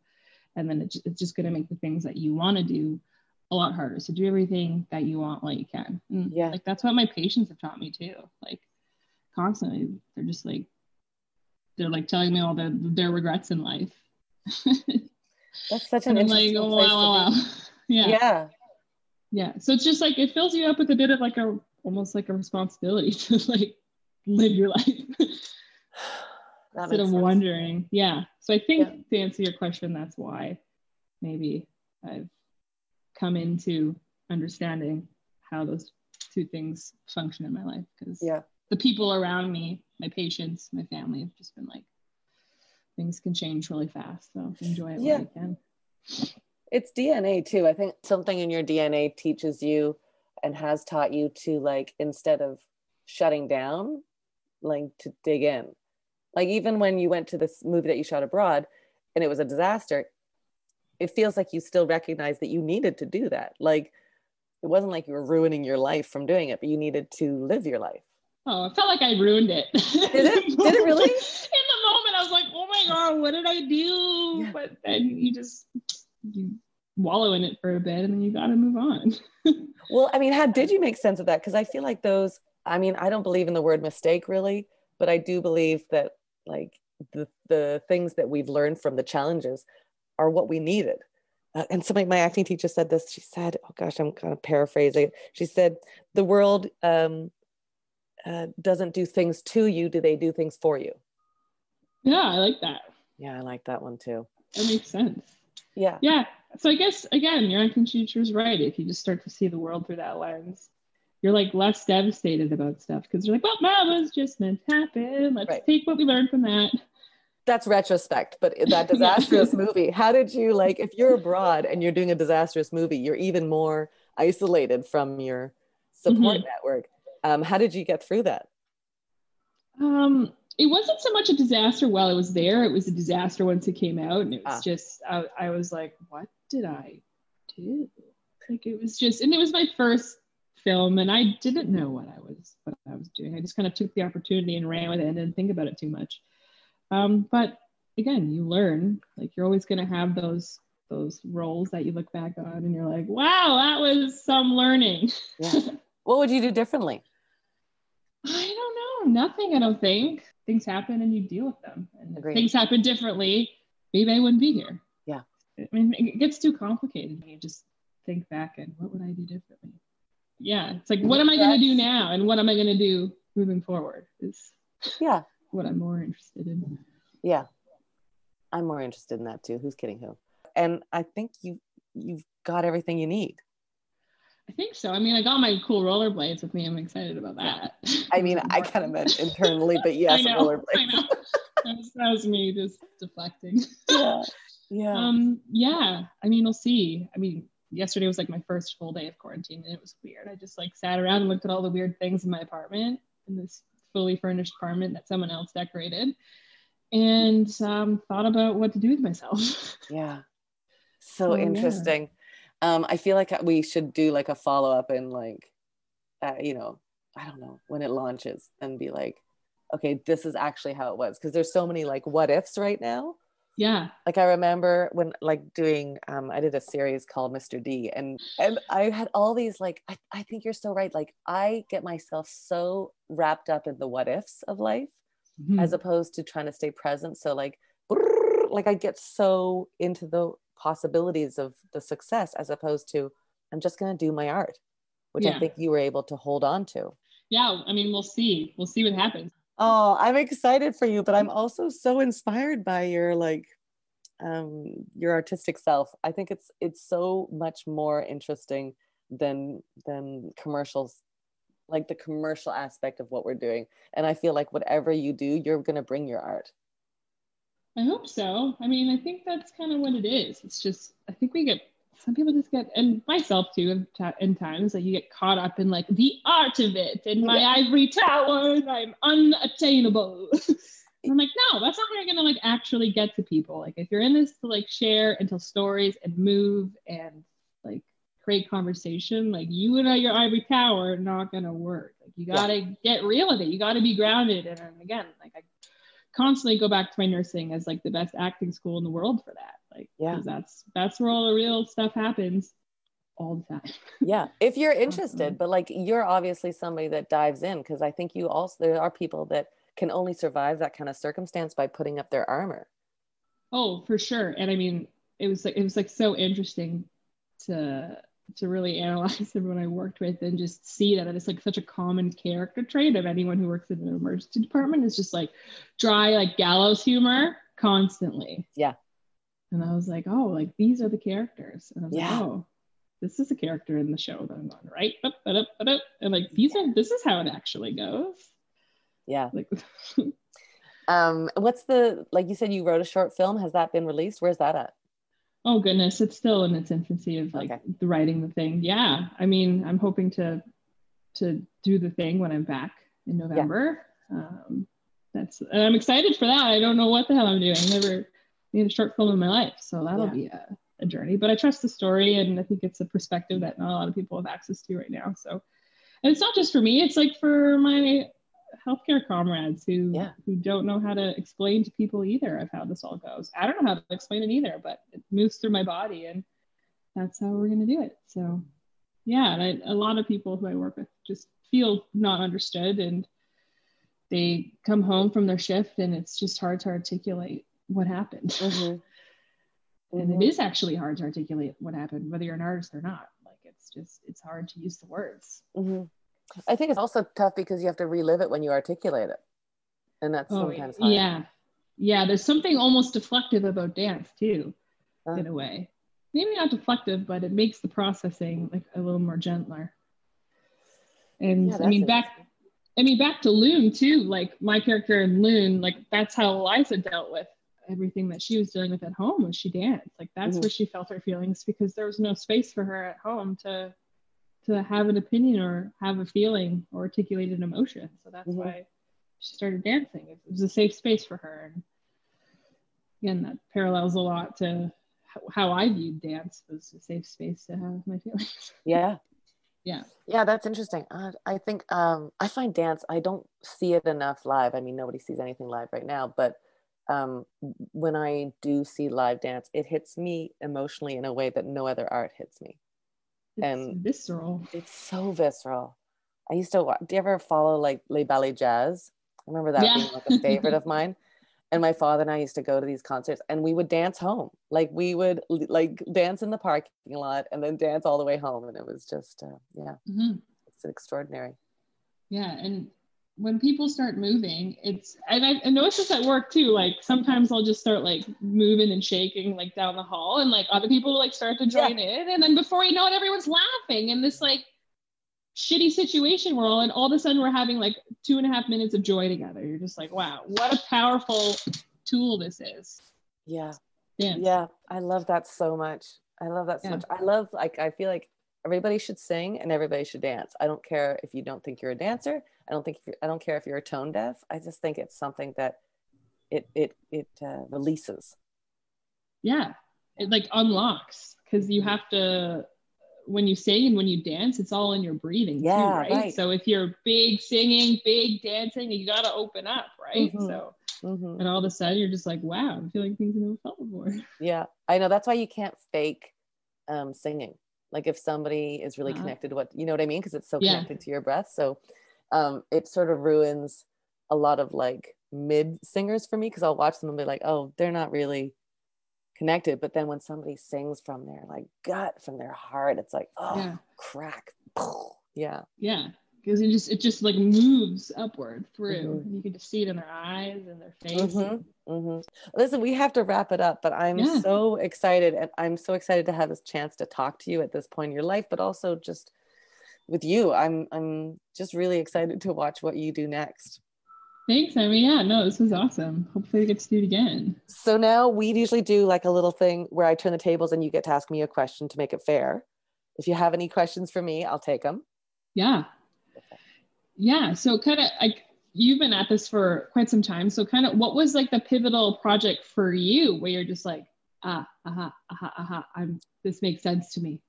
and then it's, it's just going to make the things that you want to do a lot harder. So do everything that you want while you can. And, Yeah. like that's what my patients have taught me too. Like constantly, they're just like they're like telling me all their their regrets in life. That's such an I'm like, oh, place wow, wow, to wow. be. yeah. yeah. Yeah. So it's just like it fills you up with a bit of like a almost like a responsibility to like live your life That instead of sense. wondering. Yeah. So I think Yeah. to answer your question, that's why maybe I've come into understanding how those two things function in my life because Yeah. the people around me, my patients, my family have just been like, things can change really fast. So enjoy it Yeah. while you can. It's DNA too. I think something in your DNA teaches you and has taught you to like instead of shutting down, like to dig in. Like even when you went to this movie that you shot abroad and it was a disaster, it feels like you still recognize that you needed to do that. Like it wasn't like you were ruining your life from doing it, but you needed to live your life. Oh, I felt like I ruined it. Did it? Did it really? In the moment, I was like, "Oh my god, what did I do?" Yeah. But then you just you wallow in it for a bit, and then you got to move on. Well, I mean, how did you make sense of that? Because I feel like those, I mean, I don't believe in the word mistake really, but I do believe that like the, the things that we've learned from the challenges are what we needed. Uh, and somebody, my acting teacher said this. She said, oh gosh, I'm kind of paraphrasing. She said, the world um, uh, doesn't do things to you, do they do things for you? yeah, I like that. Yeah, I like that one too. That makes sense. Yeah. Yeah. So I guess again, your acting teacher is right. If you just start to see the world through that lens, you're like less devastated about stuff because you're like, well, that was just meant to happen. Let's Right. take what we learned from that. that's retrospect but that disastrous movie how did you like if you're abroad and you're doing a disastrous movie you're even more isolated from your support network um, how did you get through that Um, it wasn't so much a disaster while I was there. It was a disaster once it came out, and it was Ah. just I, I was like, what did I do? Like it was just, and it was my first film, and I didn't know what I was what I was doing. I just kind of took the opportunity and ran with it, and didn't think about it too much. Um, but again, you learn. Like you're always going to have those those roles that you look back on, and you're like, wow, that was some learning. yeah what would you do differently I don't know. Nothing, I don't think. Things happen and you deal with them. And Agreed. things happen differently, maybe I wouldn't be here. Yeah. I mean, it gets too complicated when you just think back and what would I do differently? Yeah. It's like, what am I going to do now? And what am I going to do moving forward is yeah what I'm more interested in. yeah i'm more interested in that too who's kidding who and i think you you've got everything you need I think so. I mean, I got my cool rollerblades with me. I'm excited about that. i mean i kind of meant internally but yes I know. rollerblades. I know. That was, that was me just deflecting. yeah yeah Um, yeah, I mean, we'll see. I mean, yesterday was like my first full day of quarantine and it was weird. I just like sat around and looked at all the weird things in my apartment in this fully furnished apartment that someone else decorated and um, thought about what to do with myself. Yeah. So So, yeah. interesting. Um, I feel like we should do like a follow up and like, uh, you know, I don't know when it launches and be like, okay, this is actually how it was because there's so many like what ifs right now. Yeah. Like I remember when like doing, um, I did a series called Mr. D, and and I had all these like, I, I think you're so right. Like I get myself so wrapped up in the what ifs of life Mhm. as opposed to trying to stay present. So like, like I get so into the possibilities of the success as opposed to I'm just going to do my art, which I think you were able to hold on to. yeah. I mean, we'll see. We'll see what happens. Oh, I'm excited for you, but I'm also so inspired by your like um your artistic self. I think it's it's so much more interesting than than commercials like the commercial aspect of what we're doing. And I feel like whatever you do, you're going to bring your art. I hope so. I mean, I think that's kind of what it is. It's just, I think we get, some people just get, and myself too, in, times that you get caught up in like the art of it and my Yeah. ivory tower and I'm unattainable. I'm like, no, that's not how you're gonna like actually get to people. Like if you're in this to like share and tell stories and move and like create conversation, like you and your ivory tower are not gonna work. Like you gotta get real with it. You gotta be grounded. And, and again, like I constantly go back to my nursing as like the best acting school in the world for that. Like, Yeah. that's that's where all the real stuff happens all the time. yeah if you're interested but like you're obviously somebody that dives in because i think you also there are people that can only survive that kind of circumstance by putting up their armor Oh, for sure. And I mean, it was like it was like so interesting to to really analyze everyone I worked with and just see that it's like such a common character trait of anyone who works in an emergency department is just like dry, like gallows humor constantly. Yeah. And I was like, oh, like these are the characters. And I was Yeah. like, oh, this is a character in the show that I'm on, right? And like these are this is how it actually goes. Yeah. Like um what's the like you said you wrote a short film. Has that been released? Where's that at? Oh goodness, it's still in its infancy of like Okay. the writing the thing. Yeah. I mean, I'm hoping to to do the thing when I'm back in November. Um that's and I'm excited for that. I don't know what the hell I'm doing. I never made a short film in my life. So that'll Yeah. be a, a journey. But I trust the story and I think it's a perspective that not a lot of people have access to right now. So and it's not just for me, it's like for my healthcare comrades who Yeah. who don't know how to explain to people either of how this all goes. I don't know how to explain it either, but it moves through my body and that's how we're gonna do it. So yeah, and I, a lot of people who I work with just feel not understood and they come home from their shift and it's just hard to articulate what happened. Mhm. And Mhm. it is actually hard to articulate what happened, whether you're an artist or not. Like it's just it's hard to use the words. Mhm. I think it's also tough because you have to relive it when you articulate it. And that's sometimes hard. Oh, yeah. Yeah, there's something almost deflective about dance too, Uh. in a way. Maybe not deflective, but it makes the processing like a little more gentler. And Yeah, I mean back I mean back to Loon too, like my character in Loon, like that's how Eliza dealt with everything that she was dealing with at home when she danced. Like that's Mhm. where she felt her feelings because there was no space for her at home to to have an opinion or have a feeling or articulate an emotion. So that's Mhm. why she started dancing. It was a safe space for her. And again, that parallels a lot to how- how I viewed dance was a safe space to have my feelings. Yeah. Yeah. Yeah, that's interesting. Uh, I think um, I find dance, I don't see it enough live. I mean, nobody sees anything live right now, but um, when I do see live dance, it hits me emotionally in a way that no other art hits me. It's And- visceral. It's so visceral. I used to, wa- do you ever follow like Les Ballets Jazz? I remember that Yeah. being like a favorite of mine. And my father and I used to go to these concerts and we would dance home. Like we would like dance in the parking lot and then dance all the way home. And it was just, uh, yeah, Mhm. it's extraordinary. Yeah, and when people start moving, it's and I, I notice this at work too. Like sometimes I'll just start like moving and shaking like down the hall, and like other people like start to join in, and then before you know it, everyone's laughing in this like shitty situation we're all in. All of a sudden, we're having like two and a half minutes of joy together. You're just like, wow, what a powerful tool this is. Yeah. Dance. Yeah. I love that so much. I love that so Yeah. much. I love, like, I feel like everybody should sing and everybody should dance. I don't care if you don't think you're a dancer. I don't think, I don't care if you're a tone deaf. I just think it's something that it, it, it uh, releases. yeah it like unlocks because you have to when you sing and when you dance it's all in your breathing Yeah, too right? right. so if you're big singing big dancing you got to open up right Mhm. so Mhm. and all of a sudden you're just like wow i'm feeling things i've never felt before Yeah, I know. That's why you can't fake um, singing. Like if somebody is really Uh-huh. connected to what you know what I mean, because it's so Yeah. connected to your breath. So um, it sort of ruins a lot of like mid singers for me because I'll watch them and be like, oh, they're not really connected. But then when somebody sings from their like gut, from their heart, it's like, oh, Yeah. crack. Yeah. yeah because it just it just like moves upward through Mhm. and you can just see it in their eyes and their face Mhm. hmm Listen, we have to wrap it up, but I'm Yeah. so excited, and I'm so excited to have this chance to talk to you at this point in your life, but also just with you. I'm I'm just really excited to watch what you do next. thanks i mean yeah no this was awesome hopefully we get to do it again So now we usually do like a little thing where I turn the tables and you get to ask me a question to make it fair. If you have any questions for me, I'll take them. Yeah. Yeah. So kind of like you've been at this for quite some time. So kind of what was like the pivotal project for you where you're just like, ah, aha, aha, aha, I'm this makes sense to me.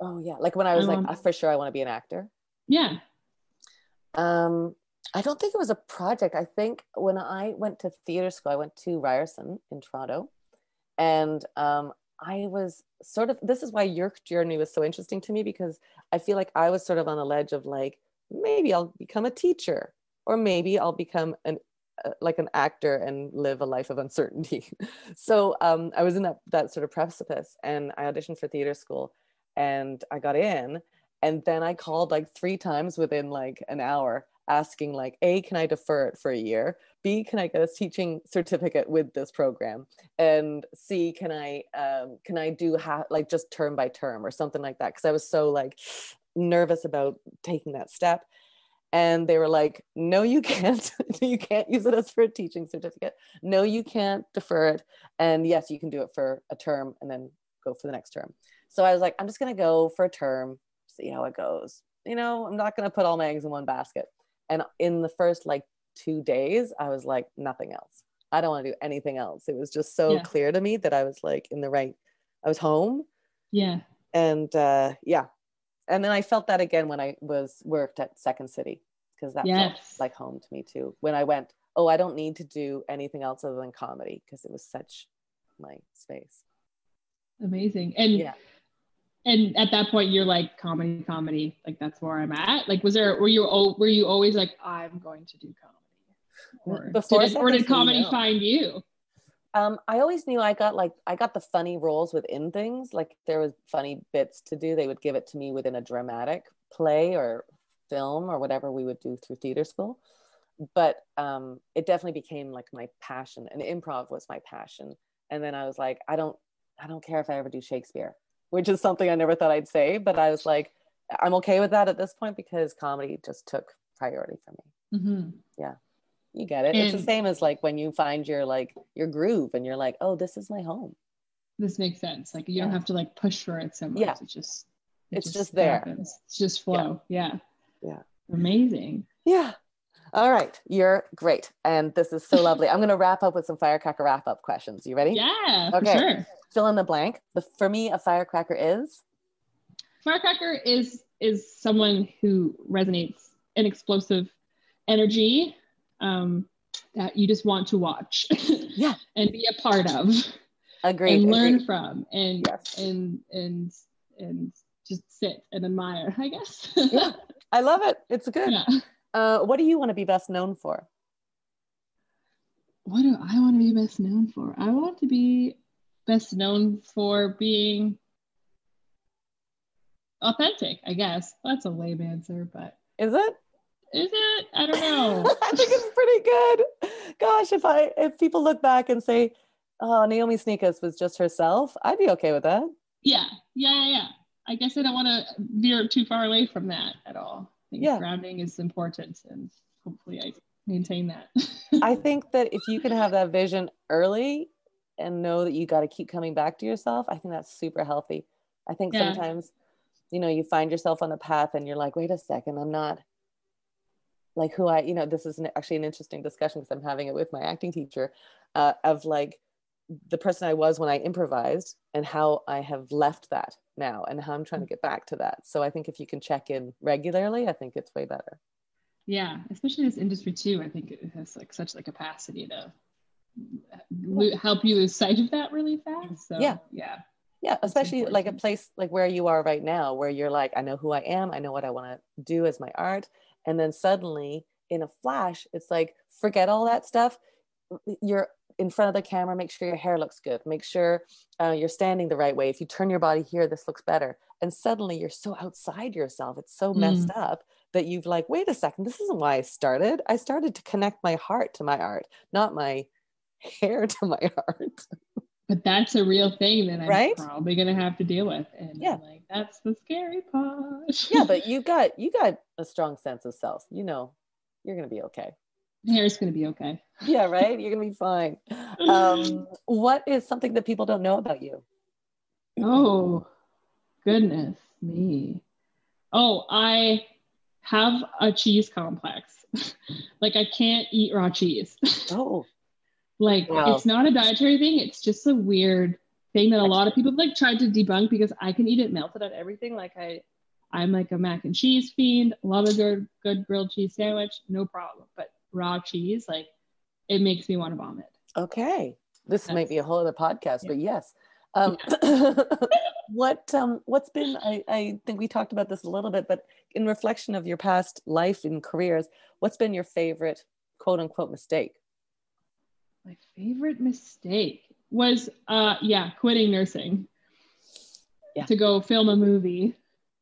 Oh yeah, like when I was like, Um, "Uh, for sure, I want to be an actor. Yeah. Um, I don't think it was a project. I think when I went to theater school, I went to Ryerson in Toronto, and um, I was sort of. This is why your journey was so interesting to me because I feel like I was sort of on the ledge of like maybe I'll become a teacher or maybe I'll become an uh, like an actor and live a life of uncertainty. so um, I was in that that sort of precipice, and I auditioned for theater school, and I got in, and then I called like three times within like an hour asking like a can i defer it for a year? B can i get a teaching certificate with this program? And c can i um, can i do ha- like just term by term or something like that? Because i was so like nervous about taking that step and they were like no you can't you can't use it as for a teaching certificate no you can't defer it and yes you can do it for a term and then go for the next term so i was like i'm just going to go for a term see how it goes you know i'm not going to put all my eggs in one basket and in the first like two days, I was like, nothing else. I don't want to do anything else. It was just so Yeah. clear to me that I was like in the right, I was home. Yeah. And uh, yeah. And then I felt that again when I was worked at Second City because that felt like home to me too. When I went, oh, I don't need to do anything else other than comedy because it was such my space. Amazing. And Yeah. and at that point you're like comedy, comedy, like that's where I'm at. Like was there were you were you always like, I'm going to do comedy? Or Before did, it- or did comedy no. find you? Um, I always knew I got like I got the funny roles within things. Like there was funny bits to do, they would give it to me within a dramatic play or film or whatever we would do through theater school. But um, it definitely became like my passion, and improv was my passion. And then I was like, I don't, I don't care if I ever do Shakespeare, which is something I never thought I'd say. But I was like, I'm okay with that at this point because comedy just took priority for me. Mhm. You get it. it's the same as like when you find your like your groove and you're like, oh, this is my home. This makes sense. Like you don't have to like push for it so much. Yeah. It just it It's just there. happens. It's just flow. Yeah. Yeah. Amazing. Yeah. All right. You're great. And this is so lovely. I'm going to wrap up with some firecracker wrap up questions. You ready? Yeah, Okay. sure. Fill in the blank. The, for me, a firecracker is. Firecracker is is someone who resonates an explosive energy um, that you just want to watch Yeah. and be a part of Agreed. and learn agreed. from and Yes. and and and just sit and admire i guess Yeah. I love it. It's good. Yeah. Uh, what do you want to be best known for? what do i want to be best known for i want to be best known for being authentic i guess that's a lame answer but Is it? Is it i don't know I think it's pretty good. Gosh, if I if people look back and say, "Oh, Naomi Snieckus was just herself," I'd be okay with that. Yeah, yeah, yeah. I guess I don't want to veer too far away from that at all. I think Yeah. grounding is important, and hopefully I maintain that. I think that if you can have that vision early and know that you got to keep coming back to yourself, I think that's super healthy. I think Yeah. sometimes, you know, you find yourself on a path and you're like, wait a second, I'm not like who I, you know, this is an, actually an interesting discussion because I'm having it with my acting teacher uh, of like the person I was when I improvised and how I have left that now and how I'm trying to get back to that. So I think if you can check in regularly, I think it's way better. yeah, especially this industry too. I think it has like such the capacity to lo- help you lose sight of that really fast. So Yeah. yeah, Yeah, especially like a place like where you are right now, where you're like, I know who I am, I know what I want to do as my art. And then suddenly, in a flash, it's like, forget all that stuff. You're in front of the camera, make sure your hair looks good, make sure uh, you're standing the right way. If you turn your body here, this looks better. And suddenly you're so outside yourself, it's so messed up that you've like, wait a second, this isn't why I started. I started to connect my heart to my art, not my hair to my art. But that's a real thing that I'm Right? probably gonna have to deal with, and Yeah. I'm like that's the scary part. yeah but you got you got a strong sense of self you know you're gonna be okay hair's gonna be okay. yeah right you're gonna be fine um what is something that people don't know about you Oh, goodness me. Oh, I have a cheese complex. like I can't eat raw cheese. oh like Wow. it's not a dietary thing. It's just a weird thing that a lot of people have like tried to debunk because I can eat it melted on everything. Like I I'm like a mac and cheese fiend. Love a good good grilled cheese sandwich, no problem. But raw cheese, like it makes me want to vomit. okay this might be a whole other podcast Yeah. but yes um what um what's been I, I think we talked about this a little bit but in reflection of your past life and careers what's been your favorite quote unquote mistake My favorite mistake was uh yeah, quitting nursing. Yeah. To go film a movie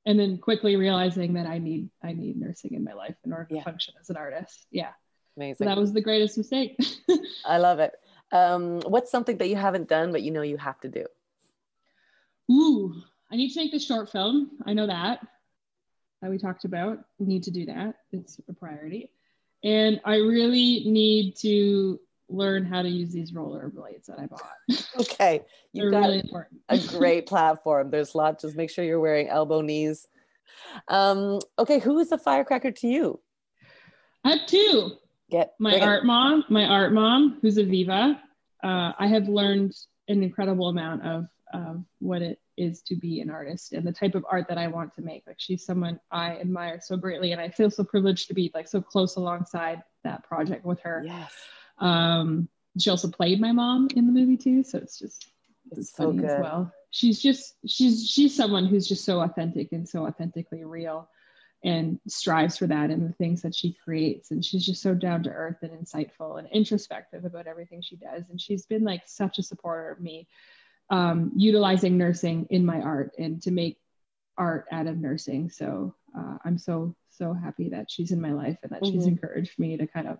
and then quickly realizing that I need I need nursing in my life in order to Yeah. function as an artist. Yeah. amazing. So that was the greatest mistake. I love it. Um, what's something that you haven't done but you know you have to do? Ooh, I need to make this short film. I know that that we talked about. Need to do that. It's a priority. And I really need to learn how to use these roller blades that I bought. Okay, you've got really a great platform. There's lots. Just make sure you're wearing elbow knees. Um, okay, who is a firecracker to you? I have two. Get my bring it. art mom, my art mom, who's Aviva. Uh, I have learned an incredible amount of, of what it is to be an artist and the type of art that I want to make. Like she's someone I admire so greatly, and I feel so privileged to be like so close alongside that project with her. Yes, Um, she also played my mom in the movie too, so it's just it's funny good. as well. She's just she's she's someone who's just so authentic and so authentically real and strives for that in the things that she creates and she's just so down to earth and insightful and introspective about everything she does and she's been like such a supporter of me um, utilizing nursing in my art and to make art out of nursing so uh, i'm so so happy that she's in my life and that she's Mhm. encouraged me to kind of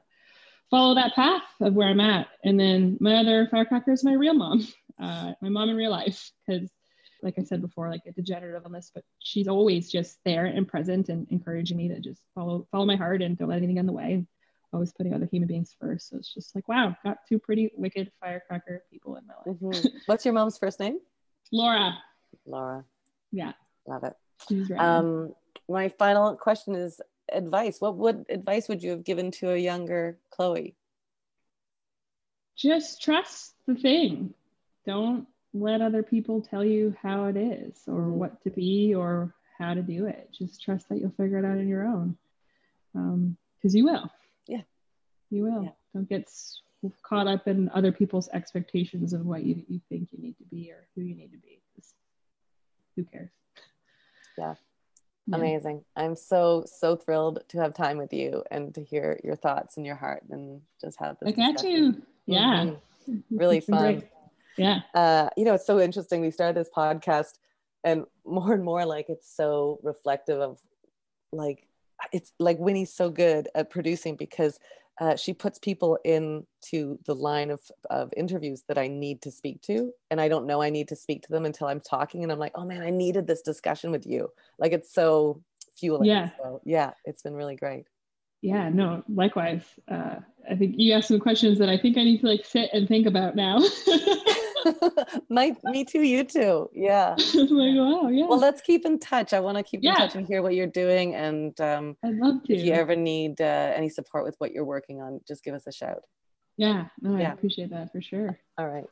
follow that path of where i'm at and then my other firecracker is my real mom uh, my mom in real life because like i said before like a degenerative illness but she's always just there and present and encouraging me to just follow follow my heart and don't let anything get in the way always putting other human beings first so it's just like wow got two pretty wicked firecracker people in my life Mhm. What's your mom's first name? laura Laura. yeah Love it. she's right Um, my final question is advice. What would advice would you have given to a younger Chloe? just trust the thing don't let other people tell you how it is or Mhm. what to be or how to do it just trust that you'll figure it out on your own because you will Yeah. you will Yeah. don't get caught up in other people's expectations of what you, you think you need to be or who you need to be who cares Yeah. Yeah. Amazing. I'm so so thrilled to have time with you and to hear your thoughts and your heart and just have this. i got discussion. you yeah Mhm. Really It's been great. fun. yeah uh, you know, it's so interesting. We started this podcast, and more and more, like it's so reflective of, like, it's like Winnie's so good at producing because uh, she puts people into the line of of interviews that I need to speak to, and I don't know I need to speak to them until I'm talking, and I'm like, oh man, I needed this discussion with you. Like it's so fueling. Yeah. So, yeah, it's been really great. yeah no likewise uh, i think you asked some questions that i think i need to like sit and think about now My, me too. You too. Yeah. Like, wow, yeah. well let's keep in touch i want to keep Yeah. in touch and hear what you're doing and um, I'd love to. if you ever need uh, any support with what you're working on just give us a shout yeah, no, I Yeah. appreciate that for sure. all right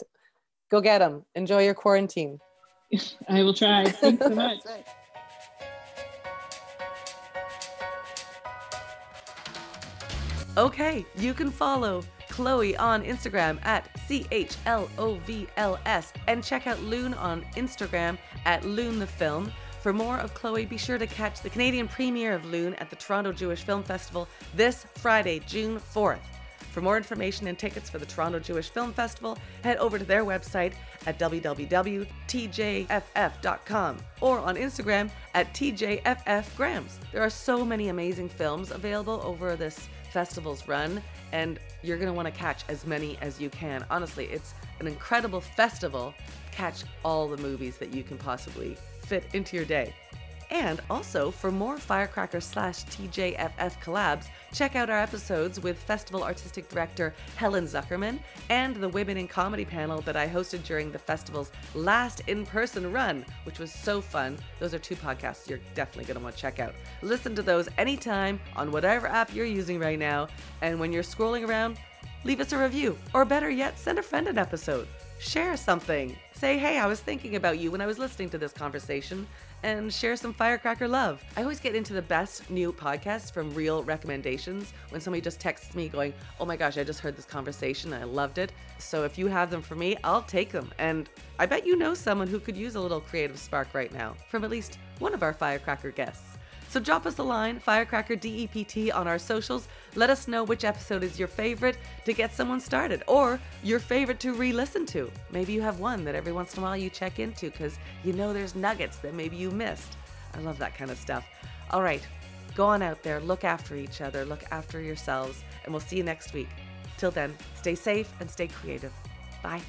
go get them enjoy your quarantine I will try. Thanks so much. Right. Okay, you can follow Chloe on Instagram at C H L O V L S and check out Loon on Instagram at Loon the Film. For more of Chloe, be sure to catch the Canadian premiere of Loon at the Toronto Jewish Film Festival this Friday, June 4th. For more information and tickets for the Toronto Jewish Film Festival, head over to their website at www.tjff.com or on Instagram at tjffgrams. There are so many amazing films available over this festival's run, and you're going to want to catch as many as you can. Honestly, it's an incredible festival. Catch all the movies that you can possibly fit into your day. And also, for more Firecracker slash TJFF collabs, check out our episodes with Festival Artistic Director Helen Zukerman and the Women in Comedy panel that I hosted during the festival's last in person run, which was so fun. Those are two podcasts you're definitely going to want to check out. Listen to those anytime on whatever app you're using right now. And when you're scrolling around, leave us a review, or better yet, send a friend an episode. Share something. Say, hey, I was thinking about you when I was listening to this conversation, and share some firecracker love. I always get into the best new podcasts from real recommendations when somebody just texts me going, oh my gosh, I just heard this conversation and I loved it. So if you have them for me, I'll take them. And I bet you know someone who could use a little creative spark right now from at least one of our firecracker guests. So drop us a line, Firecracker DEPT, on our socials. Let us know which episode is your favorite to get someone started, or your favorite to re listen to. Maybe you have one that every once in a while you check into because you know there's nuggets that maybe you missed. I love that kind of stuff. All right, go on out there, look after each other, look after yourselves, and we'll see you next week. Till then, stay safe and stay creative. Bye.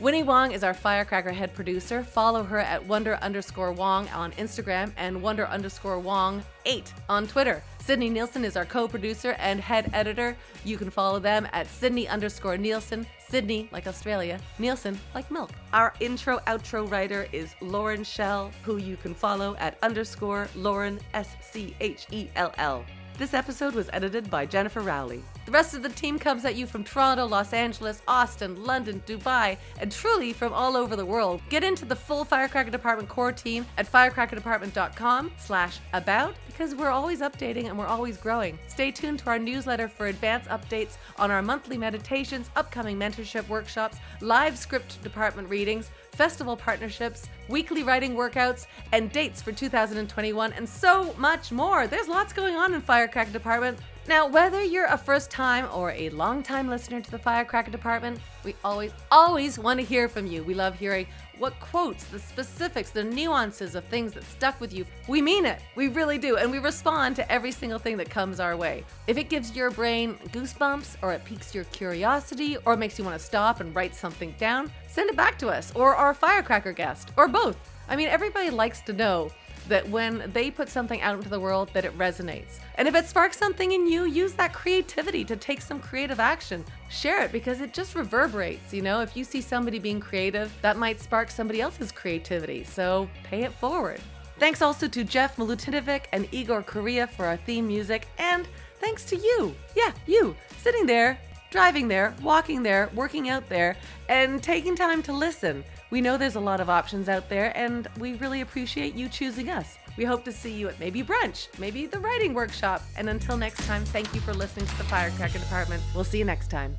Winnie Wong is our Firecracker head producer. Follow her at wonder underscore Wong on Instagram and wonder underscore Wong 8 on Twitter. Sydney Neilson is our co producer and head editor. You can follow them at Sydney underscore Neilson, Sydney like Australia, Neilson like milk. Our intro outro writer is Lauren Schell, who you can follow at underscore Lauren S C H E L L. This episode was edited by Jennifer Rowley. The rest of the team comes at you from Toronto, Los Angeles, Austin, London, Dubai, and truly from all over the world. Get into the full Firecracker Department core team at firecrackerdepartment.com slash about because we're always updating and we're always growing. Stay tuned to our newsletter for advance updates on our monthly meditations, upcoming mentorship workshops, live script department readings, festival partnerships, weekly writing workouts, and dates for 2021, and so much more. There's lots going on in Firecracker Department. Now, whether you're a first time or a long time listener to the Firecracker Department, we always, always want to hear from you. We love hearing what quotes, the specifics, the nuances of things that stuck with you. We mean it. We really do. And we respond to every single thing that comes our way. If it gives your brain goosebumps, or it piques your curiosity, or it makes you want to stop and write something down, send it back to us, or our Firecracker guest, or both. I mean, everybody likes to know that when they put something out into the world that it resonates. And if it sparks something in you, use that creativity to take some creative action. Share it because it just reverberates, you know? If you see somebody being creative, that might spark somebody else's creativity. So pay it forward. Thanks also to Jeff Milutinovic and Igor Korea for our theme music, and thanks to you. Yeah, you, sitting there, driving there, walking there, working out there, and taking time to listen. We know there's a lot of options out there, and we really appreciate you choosing us. We hope to see you at maybe brunch, maybe the writing workshop. And until next time, thank you for listening to the Firecracker Department. We'll see you next time.